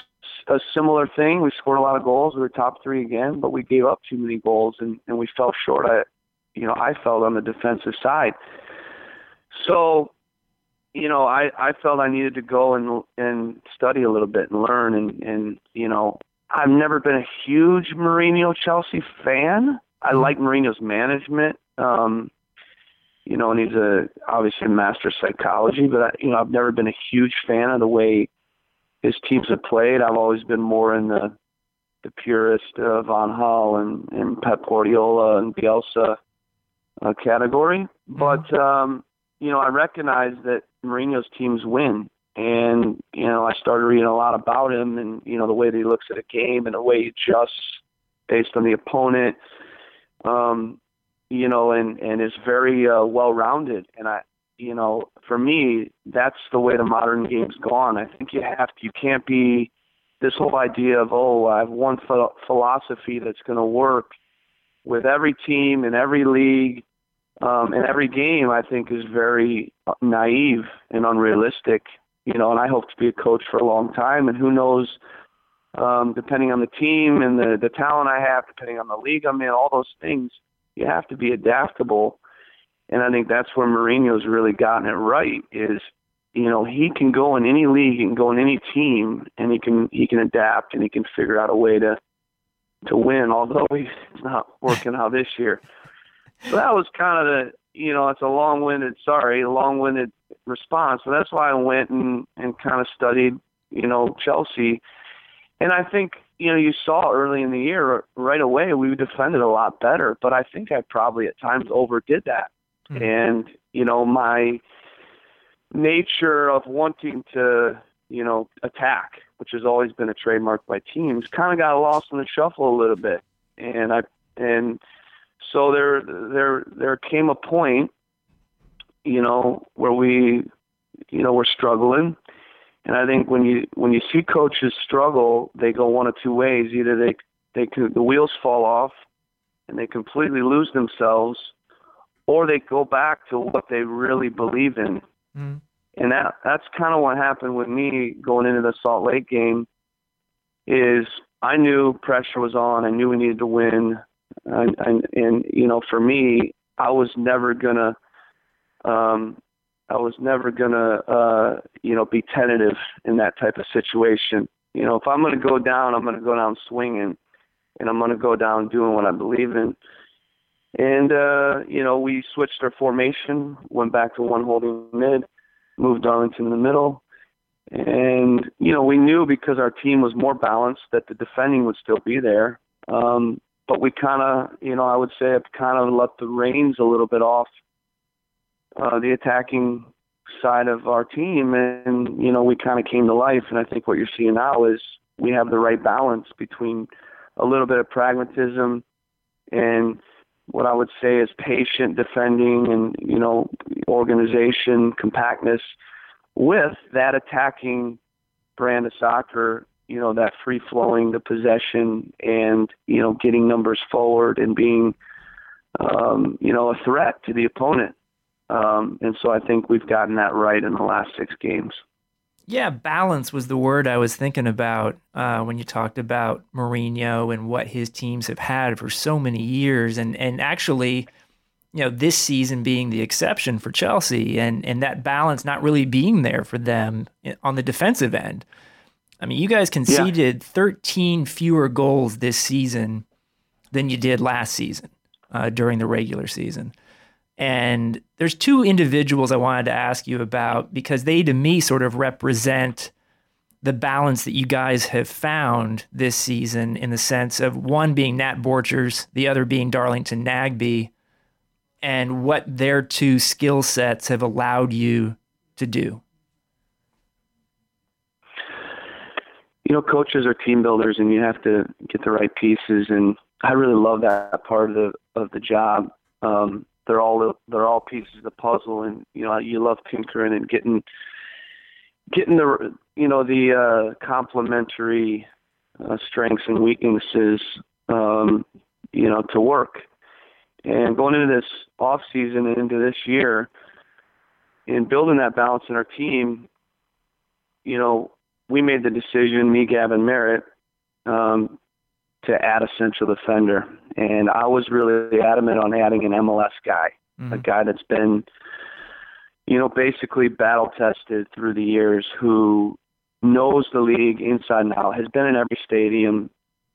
a similar thing. We scored a lot of goals. We were top three again, but we gave up too many goals, and and we fell short. I, you know, I felt on the defensive side. So, you know, I I felt I needed to go and and study a little bit and learn, and and you know, I've never been a huge Mourinho Chelsea fan. I like Mourinho's management. Um, you know, and he's a obviously a master of psychology. But I, you know, I've never been a huge fan of the way his teams have played. I've always been more in the the purist uh, Van Gaal and, and Pep Guardiola and Bielsa uh, category. Mm-hmm. But um, you know, I recognize that Mourinho's teams win, and you know, I started reading a lot about him and you know the way that he looks at a game and the way he adjusts based on the opponent. Um, you know, and and is very uh, well rounded. And I, you know, for me, that's the way the modern game's gone. I think you have to, you can't be this whole idea of oh, I have one ph- philosophy that's going to work with every team in every league um, and every game. I think is very naive and unrealistic. You know, and I hope to be a coach for a long time. And who knows, um, depending on the team and the the talent I have, depending on the league I'm in, all those things you have to be adaptable. And I think that's where Mourinho's really gotten it right is, you know, he can go in any league, he can go in any team and he can he can adapt and he can figure out a way to to win, although he's not working out this year. So that was kind of the you know, it's a long winded sorry, long winded response. So that's why I went and, and kind of studied, you know, Chelsea. And I think you know, you saw early in the year right away we defended a lot better, but I think I probably at times overdid that. Mm-hmm. And, you know, my nature of wanting to, you know, attack which has always been a trademark by teams, kind of got lost in the shuffle a little bit. And I and so there there there came a point, you know, where we, you know, we're struggling. And I think when you when you see coaches struggle, they go one of two ways. Either they they could, the wheels fall off and they completely lose themselves, or they go back to what they really believe in. Mm. And that that's kind of what happened with me going into the Salt Lake game. Is I knew pressure was on. I knew we needed to win, and and, and you know, for me, I was never gonna. Um, I was never gonna, uh, you know, be tentative in that type of situation. You know, if I'm gonna go down, I'm gonna go down swinging and I'm to go down doing what I believe in. And uh, you know, we switched our formation, went back to one holding mid, moved Darlington in the middle, and you know, we knew because our team was more balanced that the defending would still be there. Um, but we kind of, you know, I would say, kind of let the reins a little bit off uh, the attacking side of our team, and you know, we kind of came to life. And I think what you're seeing now is we have the right balance between a little bit of pragmatism and what I would say is patient defending and you know organization compactness with that attacking brand of soccer you know that free flowing the possession and you know getting numbers forward and being um, you know a threat to the opponent um, and so I think we've gotten that right in the last six games. Yeah, balance was the word I was thinking about uh, when you talked about Mourinho and what his teams have had for so many years, and and actually, you know, this season being the exception for Chelsea, and and that balance not really being there for them on the defensive end. I mean, you guys conceded yeah. 13 fewer goals this season than you did last season uh, during the regular season. And there's two individuals I wanted to ask you about because they, to me, sort of represent the balance that you guys have found this season in the sense of one being Nat Borchers, the other being Darlington Nagbe, and what their two skill sets have allowed you to do. You know, coaches are team builders, and you have to get the right pieces. And I really love that part of the of the job. Um, they're all they're all pieces of the puzzle, and you know you love tinkering and getting getting the you know the uh, complementary uh, strengths and weaknesses um, you know to work. And going into this off season and into this year, and building that balance in our team, you know, we made the decision, me, Gavin Merritt, um, to add a central defender. And I was really adamant on adding an MLS guy, mm-hmm. a guy that's been, you know, basically battle tested through the years, who knows the league inside and out, has been in every stadium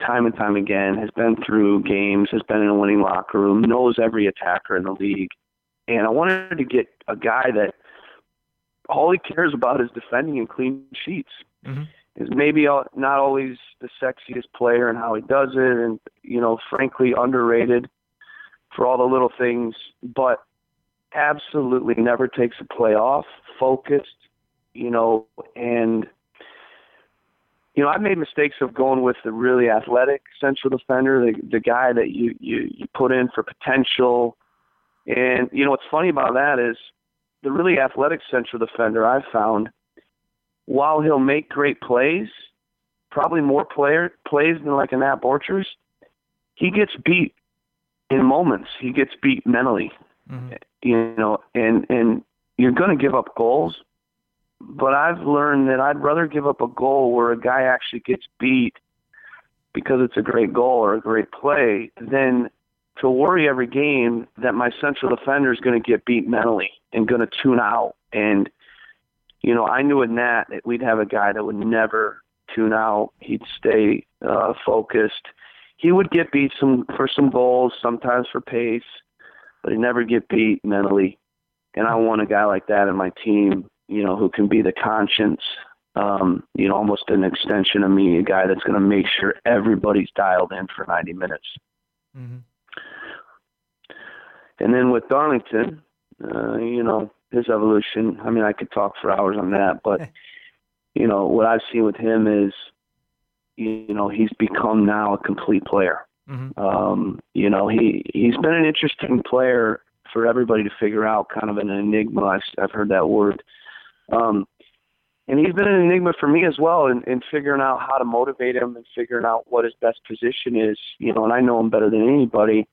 time and time again, has been through games, has been in a winning locker room, knows every attacker in the league. And I wanted to get a guy that all he cares about is defending and clean sheets. Mm-hmm is maybe not always the sexiest player and how he does it, and you know, frankly, underrated for all the little things, but absolutely never takes a play off, focused, you know, and you know, I've made mistakes of going with the really athletic central defender, the the guy that you you you put in for potential. And you know what's funny about that is the really athletic central defender I've found while he'll make great plays, probably more player plays than like a Nat Borchers, he gets beat in moments. He gets beat mentally. Mm-hmm. You know, and and you're going to give up goals, but I've learned that I'd rather give up a goal where a guy actually gets beat because it's a great goal or a great play than to worry every game that my central defender is going to get beat mentally and going to tune out and you know, I knew in that that we'd have a guy that would never tune out. He'd stay uh, focused. He would get beat some for some goals, sometimes for pace, but he'd never get beat mentally. And I want a guy like that in my team, you know, who can be the conscience, um, you know, almost an extension of me, a guy that's going to make sure everybody's dialed in for 90 minutes. Mm-hmm. And then with Darlington, uh, you know, his evolution. I mean, I could talk for hours on that, but you know, what I've seen with him is, you know, he's become now a complete player. Mm-hmm. Um, you know, he he's been an interesting player for everybody to figure out, kind of an enigma. I've, I've heard that word. Um, and he's been an enigma for me as well in, in figuring out how to motivate him and figuring out what his best position is. You know, and I know him better than anybody.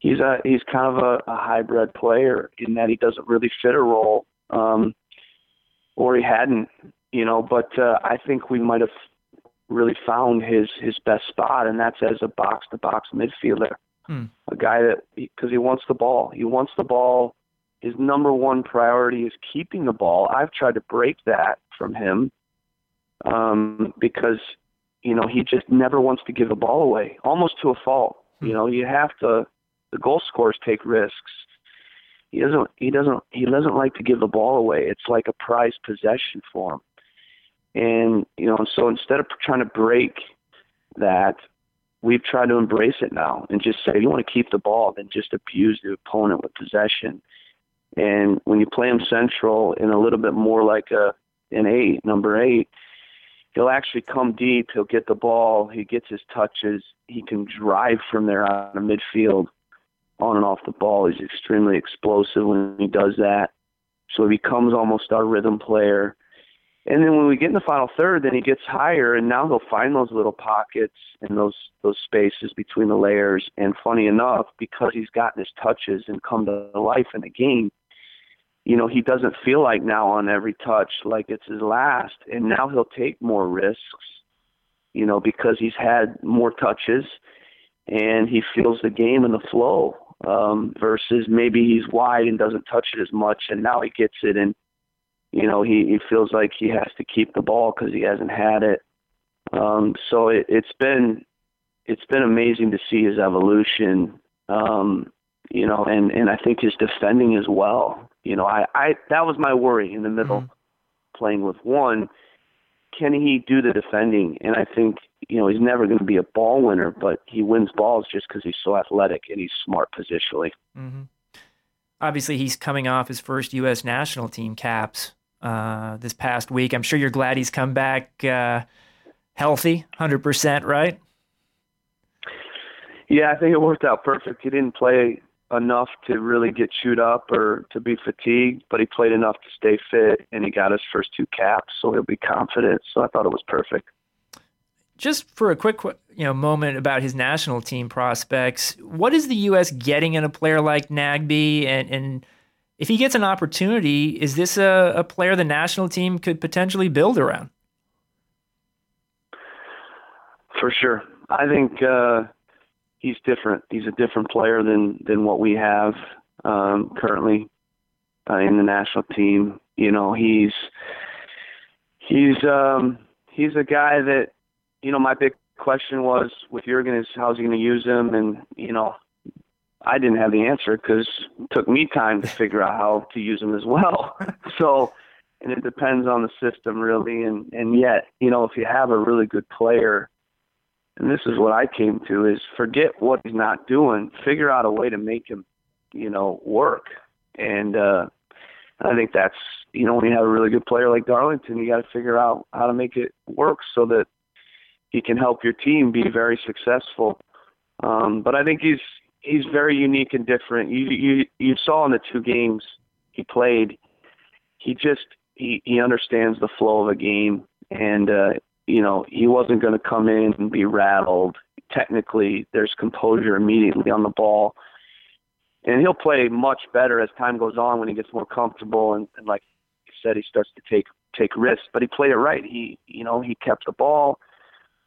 He's a he's kind of a, a hybrid player in that he doesn't really fit a role, um, or he hadn't. You know, but uh, I think we might have really found his his best spot, and that's as a box to box midfielder, hmm. a guy that because he wants the ball, he wants the ball his number one priority is keeping the ball. I've tried to break that from him um, because you know he just never wants to give the ball away, almost to a fault. Hmm. You know, you have to. The goal scorers take risks. He doesn't. He doesn't. He doesn't like to give the ball away. It's like a prized possession for him. And you know, so instead of trying to break that, we've tried to embrace it now and just say, you want to keep the ball, then just abuse the opponent with possession and when you play him central in a little bit more like a an eight, number eight, he'll actually come deep. He'll get the ball. He gets his touches. He can drive from there out of midfield, on and off the ball. He's extremely explosive when he does that. So he becomes almost our rhythm player. And then when we get in the final third, then he gets higher, and now he'll find those little pockets and those those spaces between the layers. And funny enough, because he's gotten his touches and come to life in the game, you know, he doesn't feel like now on every touch like it's his last, and now he'll take more risks, you know, because he's had more touches and he feels the game and the flow. Um, versus maybe he's wide and doesn't touch it as much, and now he gets it, and you know he he feels like he has to keep the ball because he hasn't had it. Um, so it, it's been it's been amazing to see his evolution. Um, you know, and and I think his defending as well. You know, I, I that was my worry in the middle, mm-hmm. playing with one. Can he do the defending? And I think you know he's never going to be a ball winner, but he wins balls just because he's so athletic and he's smart positionally. Mm-hmm. Obviously, he's coming off his first U.S. national team caps uh, this past week. I'm sure you're glad he's come back uh, healthy, hundred percent, right? Yeah, I think it worked out perfect. He didn't play enough to really get chewed up or to be fatigued, but he played enough to stay fit and he got his first two caps, so he'll be confident. So I thought it was perfect. Just for a quick you know moment about his national team prospects, what is the U.S. getting in a player like Nagbe? And, and if he gets an opportunity, is this a, a player the national team could potentially build around? For sure. I think uh, he's different. He's a different player than than what we have um, currently uh, in the national team. You know, he's he's um, he's a guy that you know. My big question was with Jurgen is how's he going to use him, and you know, I didn't have the answer because it took me time to figure out how to use him as well. so, and it depends on the system really, and and yet, you know, if you have a really good player and this is what I came to is forget what he's not doing, figure out a way to make him, you know, work. And uh I think that's you know, when you have a really good player like Darlington, you gotta figure out how to make it work so that he can help your team be very successful. Um but I think he's he's very unique and different. You you you saw in the two games he played, he just he, he understands the flow of a game and uh you know, he wasn't going to come in and be rattled. Technically, there's composure immediately on the ball. And he'll play much better as time goes on when he gets more comfortable and, and like you said, he starts to take take risks. But he played it right. He you know, he kept the ball.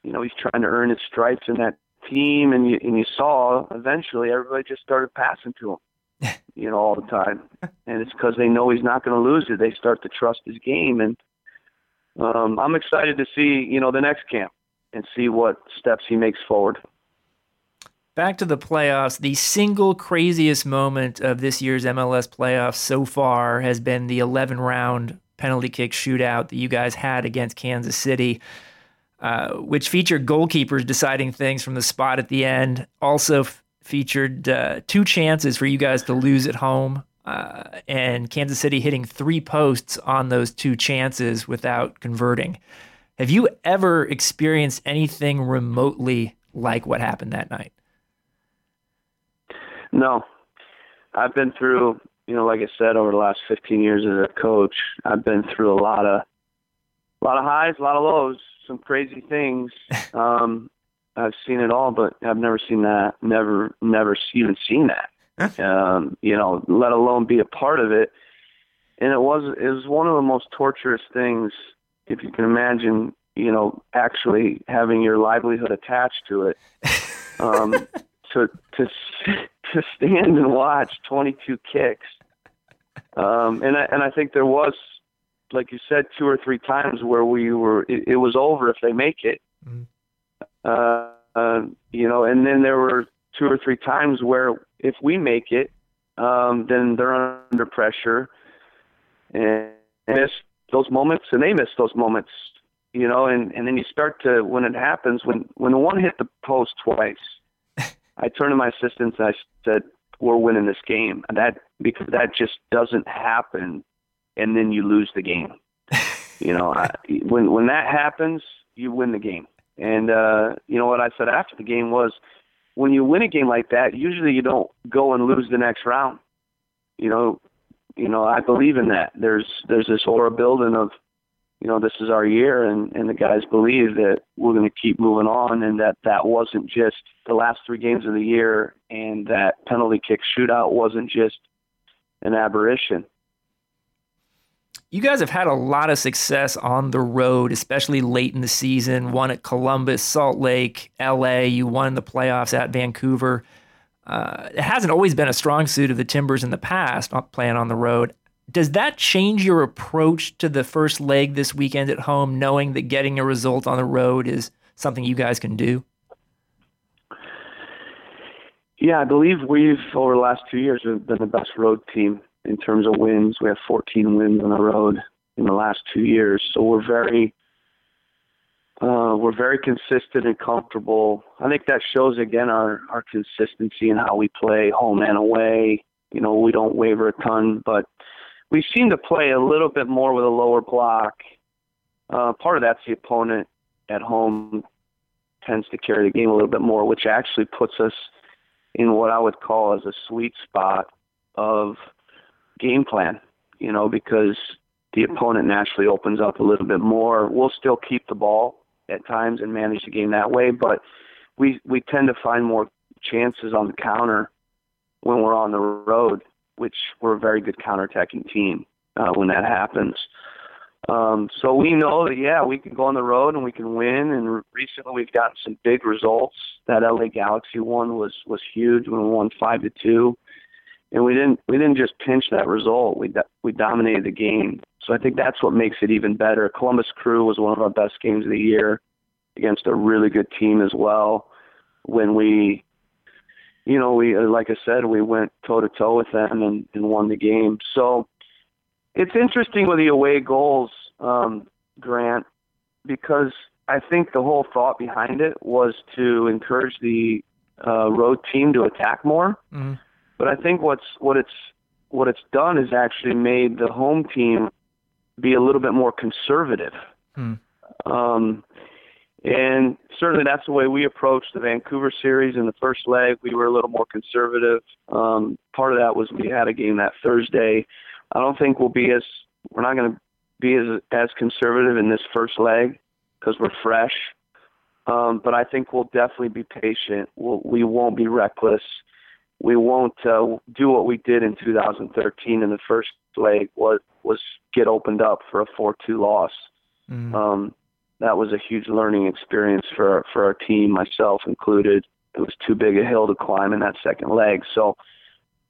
You know, he's trying to earn his stripes in that team and you and you saw eventually everybody just started passing to him. you know, all the time. And it's because they know he's not going to lose it. They start to trust his game, and um, I'm excited to see you know the next camp and see what steps he makes forward. Back to the playoffs, the single craziest moment of this year's MLS playoffs so far has been the 11 round penalty kick shootout that you guys had against Kansas City. Uh, which featured goalkeepers deciding things from the spot at the end. Also f- featured uh, two chances for you guys to lose at home. Uh, and Kansas City hitting three posts on those two chances without converting. Have you ever experienced anything remotely like what happened that night? No. I've been through, you know, like I said, over the last 15 years as a coach, I've been through a lot of, a lot of highs, a lot of lows, some crazy things. Um, I've seen it all, but I've never seen that. Never, never even seen that. Um, you know, let alone be a part of it. And it was, it was one of the most torturous things, if you can imagine. You know, actually having your livelihood attached to it. Um, to to to stand and watch 22 kicks. Um, and I, and I think there was, like you said, two or three times where we were it, it was over if they make it. Mm-hmm. Uh, uh, you know, and then there were two or three times where if we make it, um, then they're under pressure and miss those moments, and they miss those moments. You know, and and then you start to when it happens when when the one hit the post twice. I turned to my assistants and I said, "We're winning this game." And that because that just doesn't happen, and then you lose the game. you know, I, when when that happens, you win the game. And uh, you know what I said after the game was, when you win a game like that, usually you don't go and lose the next round. You know, you know I believe in that. There's there's this aura building of, you know, this is our year, and and the guys believe that we're going to keep moving on, and that that wasn't just the last three games of the year, and that penalty kick shootout wasn't just an aberration you guys have had a lot of success on the road, especially late in the season. Won at Columbus, Salt Lake, LA. You won the playoffs at Vancouver. Uh, it hasn't always been a strong suit of the Timbers in the past, playing on the road. Does that change your approach to the first leg this weekend at home, knowing that getting a result on the road is something you guys can do? Yeah, I believe we've over the last two years been the best road team in terms of wins. We have 14 wins on the road in the last two years, so we're very uh, we're very consistent and comfortable. I think that shows again our our consistency in how we play home and away. You know, we don't waver a ton, but we seem to play a little bit more with a lower block. Uh, part of that's the opponent at home tends to carry the game a little bit more, which actually puts us in what I would call as a sweet spot of game plan, you know, because the opponent naturally opens up a little bit more. We'll still keep the ball at times and manage the game that way, but we we tend to find more chances on the counter when we're on the road, which we're a very good counterattacking team uh, when that happens. Um, so we know that yeah, we can go on the road and we can win. And recently we've gotten some big results. That LA Galaxy one was was huge when we won five to two and we didn't we didn't just pinch that result. We we dominated the game. So I think that's what makes it even better. Columbus Crew was one of our best games of the year against a really good team as well. When we, you know, we like I said, we went toe to toe with them and, and won the game. So it's interesting with the away goals, um, Grant, because I think the whole thought behind it was to encourage the uh, road team to attack more. Mm-hmm but I think what's what it's what it's done is actually made the home team be a little bit more conservative. Hmm. Um, and certainly that's the way we approached the Vancouver series in the first leg. We were a little more conservative. Um, part of that was we had a game that Thursday. I don't think we'll be as we're not going to be as as conservative in this first leg because we're fresh. Um, but I think we'll definitely be patient. We'll, we won't be reckless we won't uh, do what we did in 2013 in the first leg was was get opened up for a 4-2 loss. Mm. Um, that was a huge learning experience for for our team, myself included. It was too big a hill to climb in that second leg. So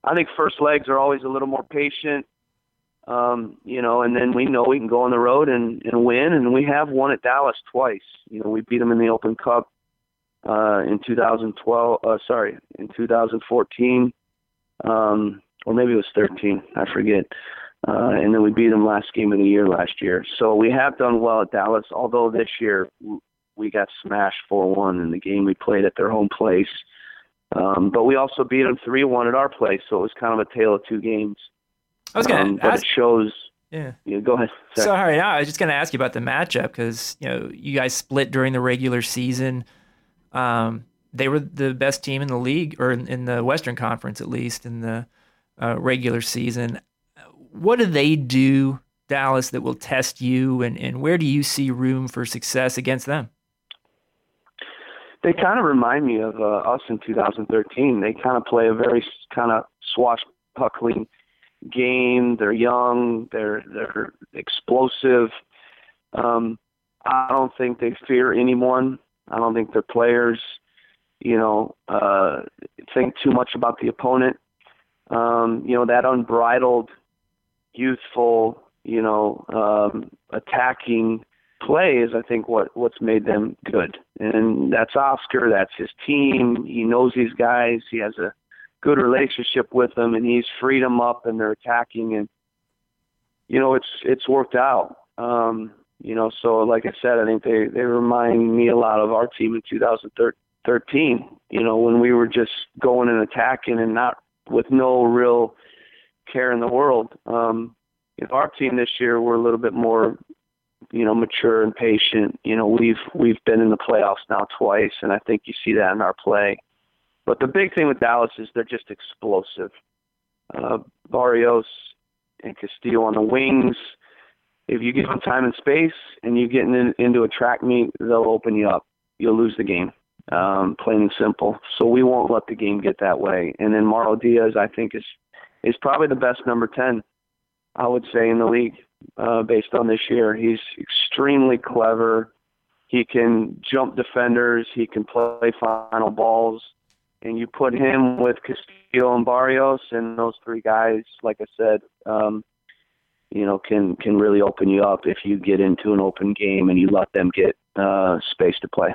I think first legs are always a little more patient. Um, you know, and then we know we can go on the road and, and win, and we have won at Dallas twice. You know, we beat them in the Open Cup uh, in 2012. Uh, sorry, in 2014, um, or maybe it was 13. I forget. Uh, and then we beat them last game of the year last year. So we have done well at Dallas. Although this year we got smashed 4-1 in the game we played at their home place. Um, but we also beat them 3-1 at our place. So it was kind of a tale of two games. I was going Um, to but it shows. Yeah. Yeah, go ahead. Sorry. Sorry, no, I was just going to ask you about the matchup because you know you guys split during the regular season. Um, they were the best team in the league, or in, in the Western Conference at least, in the uh, regular season. What do they do, Dallas, that will test you, and, and where do you see room for success against them? they kind of remind me of uh, us in 2013. They kind of play a very kind of swashbuckling game. They're young. They're they're explosive. Um, I don't think they fear anyone. I don't think their players, you know, uh, think too much about the opponent. Um, you know, that unbridled, youthful, you know, um, attacking play is, I think, what what's made them good. And that's Oscar. That's his team. He knows these guys. He has a good relationship with them, and he's freed them up, and they're attacking. And you know, it's it's worked out. Um, you know, so like I said, I think they they remind me a lot of our team in 2013. You know, when we were just going and attacking and not with no real care in the world. Um, you know, our team this year we're a little bit more you know, mature and patient. You know, we've we've been in the playoffs now twice, and I think you see that in our play. But the big thing with Dallas is they're just explosive. Uh, Barrios and Castillo on the wings. If you give them time and space, and you get in, into a track meet, they'll open you up. You'll lose the game, um, plain and simple. So we won't let the game get that way. And then Mauro Diaz, I think, is is probably the best number ten. I would say in the league uh, based on this year. He's extremely clever. He can jump defenders. He can play final balls. And you put him with Castillo and Barrios, and those three guys, like I said, um, you know, can can really open you up if you get into an open game and you let them get uh, space to play.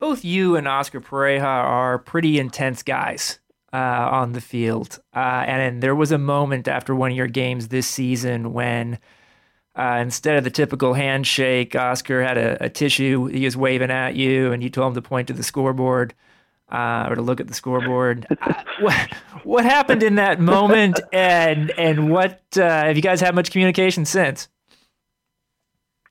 Both you and Oscar Pareja are pretty intense guys uh, on the field. Uh, and there was a moment after one of your games this season when uh, instead of the typical handshake, Oscar had a, a, tissue he was waving at you, and you told him to point to the scoreboard uh, or to look at the scoreboard. Uh, what, what happened in that moment, and and what uh, have you guys had much communication since?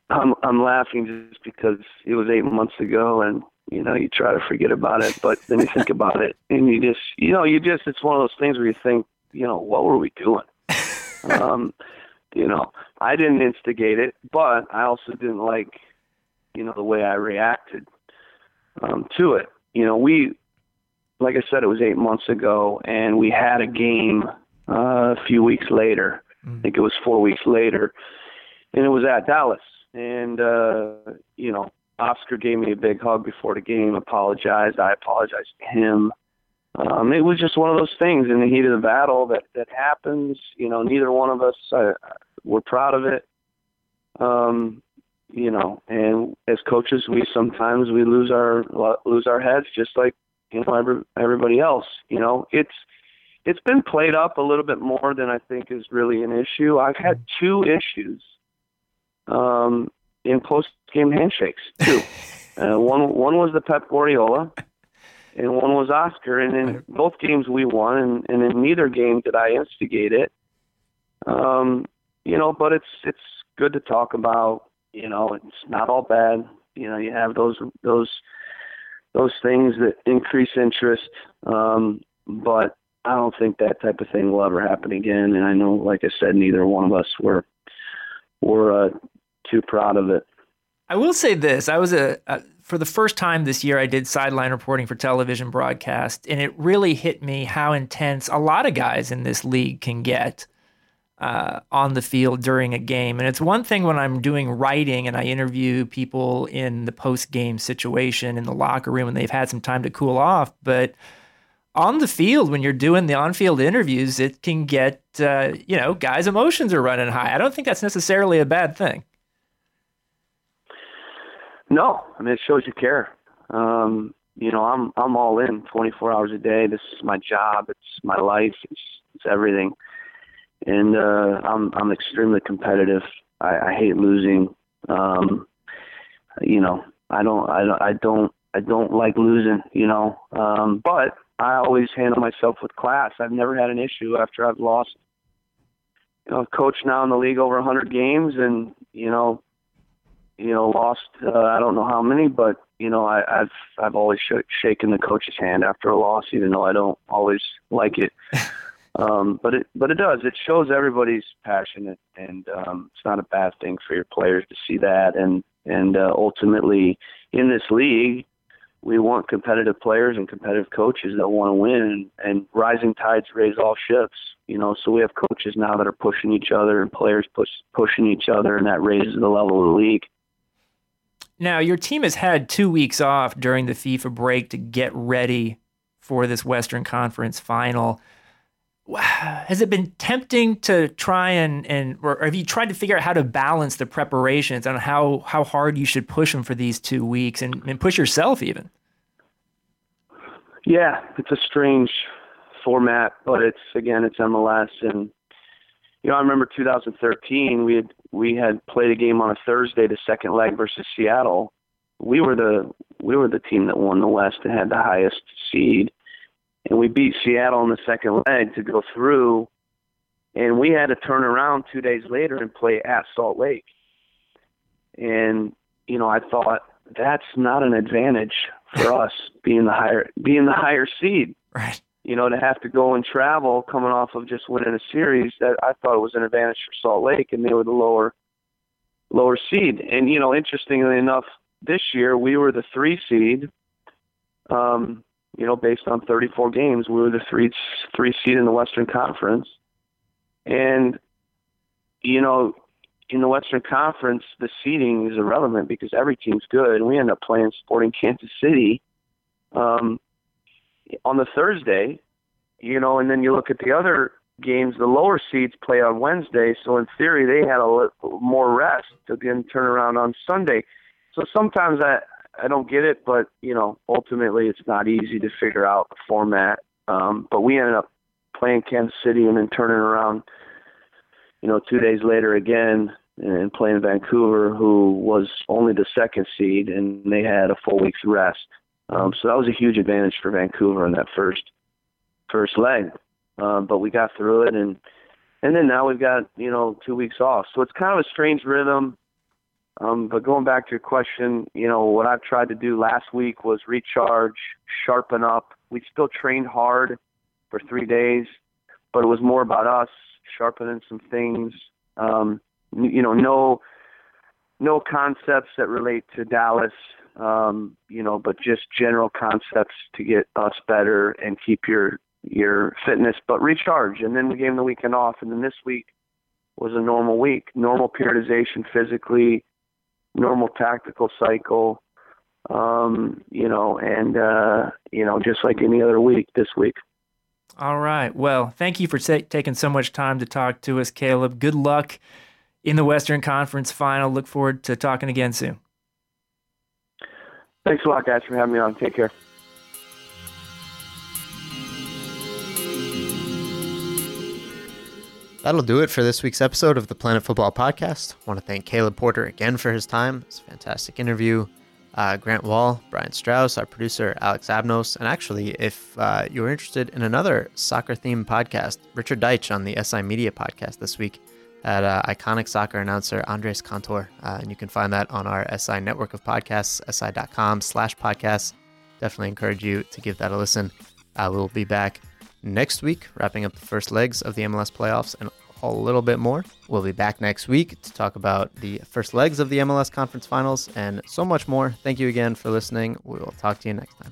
I'm I'm laughing just because it was eight months ago, and you know, you try to forget about it, but then you think about it and you just, you know, you just, it's one of those things where you think, you know, what were we doing? um, you know, I didn't instigate it, but I also didn't like, you know, the way I reacted um, to it. You know, we, like I said, it was eight months ago, and we had a game uh, a few weeks later. Mm-hmm. I think it was four weeks later, and it was at Dallas. And uh, you know, Oscar gave me a big hug before the game, apologized. I apologized to him. Um, it was just one of those things in the heat of the battle that that happens. You know, neither one of us uh, were proud of it. Um, you know, and as coaches, we sometimes we lose our lose our heads, just like you know every, everybody else. You know, it's it's been played up a little bit more than I think is really an issue. I've had two issues um, in post game handshakes too. uh, one one was the Pep Guardiola, and one was Oscar. And in both games we won, and, and in neither game did I instigate it. Um, you know, but it's it's good to talk about. You know, it's not all bad. You know, you have those those those things that increase interest, um, but I don't think that type of thing will ever happen again. And I know, like I said, neither one of us were were uh, too proud of it. I will say this: I was a, a, for the first time this year. I did sideline reporting for television broadcast, and it really hit me how intense a lot of guys in this league can get uh, on the field during a game. And it's one thing when I'm doing writing and I interview people in the post game situation in the locker room and they've had some time to cool off, but on the field when you're doing the on-field interviews, it can get uh, you know guys' emotions are running high. I don't think that's necessarily a bad thing. No, I mean it shows you care. Um, you know, I'm I'm all in 24 hours a day. This is my job. It's my life. It's it's everything. And uh, I'm I'm extremely competitive. I, I hate losing. Um, you know, I don't I don't I don't I don't like losing. You know, um, but I always handle myself with class. I've never had an issue after I've lost you know, coached now in the league over 100 games, and you know, you know, lost uh, I don't know how many, but you know, I, I've I've always sh- shaken the coach's hand after a loss, even though I don't always like it. um, but it but it does. It shows everybody's passionate, and um, it's not a bad thing for your players to see that. And and uh, ultimately, in this league, we want competitive players and competitive coaches that want to win. And, rising tides raise all ships. You know, so we have coaches now that are pushing each other, and players push pushing each other, and that raises the level of the league. Now, your team has had two weeks off during the FIFA break to get ready for this Western Conference final. Has it been tempting to try and, and or have you tried to figure out how to balance the preparations on how, how hard you should push them for these two weeks and, and push yourself even? Yeah, it's a strange format, but it's again it's MLS and you know, I remember 2013. We had we had played a game on a Thursday, the second leg versus Seattle. We were the we were the team that won the West and had the highest seed, and we beat Seattle in the second leg to go through. And we had to turn around two days later and play at Salt Lake. And you know, I thought that's not an advantage for us being the higher being the higher seed. Right you know, to have to go and travel coming off of just winning a series, that I thought was an advantage for Salt Lake, and they were the lower lower seed. And you know, interestingly enough, this year we were the three seed. Um, you know, based on 34 games, we were the three three seed in the Western Conference, and you know, in the Western Conference, the seeding is irrelevant because every team's good, and we end up playing Sporting Kansas City. Um, on the Thursday, you know, and then you look at the other games, the lower seeds play on Wednesday, so in theory they had a little more rest to then turn around on Sunday. So sometimes I I don't get it, but you know, ultimately it's not easy to figure out the format. Um, but we ended up playing Kansas City and then turning around, you know, two days later again and playing Vancouver, who was only the second seed, and they had a full week's rest. Um, so that was a huge advantage for Vancouver in that first first leg. Um, but we got through it, and and then now we've got you know two weeks off. So it's kind of a strange rhythm. Um, but going back to your question, you know what I've tried to do last week was recharge, sharpen up. We still trained hard for three days, but it was more about us sharpening some things. Um, you know, no no concepts that relate to Dallas um, you know, but just general concepts to get us better and keep your your fitness, but recharge. And then we gave the weekend off, and then this week was a normal week, normal periodization physically, normal tactical cycle, um, you know, and uh, you know, just like any other week this week. All right. Well, thank you for t- taking so much time to talk to us, Caleb. Good luck in the Western Conference final. Look forward to talking again soon. Thanks a lot, guys, for having me on. Take care. That'll do it for this week's episode of the Planet Futbol Podcast. I want to thank Caleb Porter again for his time. It's a fantastic interview. Uh, Grant Wahl, Brian Straus, our producer, Alex Abnos. And actually, if uh, you're interested in another soccer themed podcast, Richard Deitsch on the SI Media podcast this week at uh, iconic soccer announcer Andres Cantor. Uh, and you can find that on our SI network of podcasts, si.com slash podcasts. Definitely encourage you to give that a listen. Uh, we'll be back next week, wrapping up the first legs of the MLS playoffs and a little bit more. We'll be back next week to talk about the first legs of the MLS conference finals and so much more. Thank you again for listening. We will talk to you next time.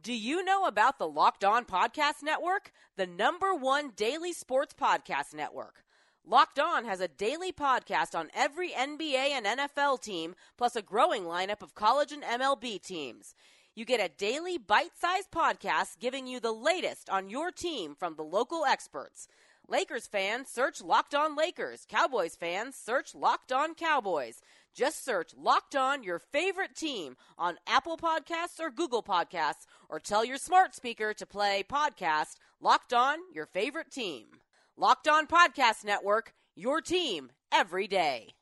Do you know about the Locked On Podcast Network? The number one daily sports podcast network. Locked On has a daily podcast on every NBA and NFL team, plus a growing lineup of college and MLB teams. You get a daily bite sized podcast giving you the latest on your team from the local experts. Lakers fans, search Locked On Lakers. Cowboys fans, search Locked On Cowboys. Just search Locked On Your Favorite Team on Apple Podcasts or Google Podcasts, or tell your smart speaker to play podcast Locked On Your Favorite Team. Locked On Podcast Network, your team every day.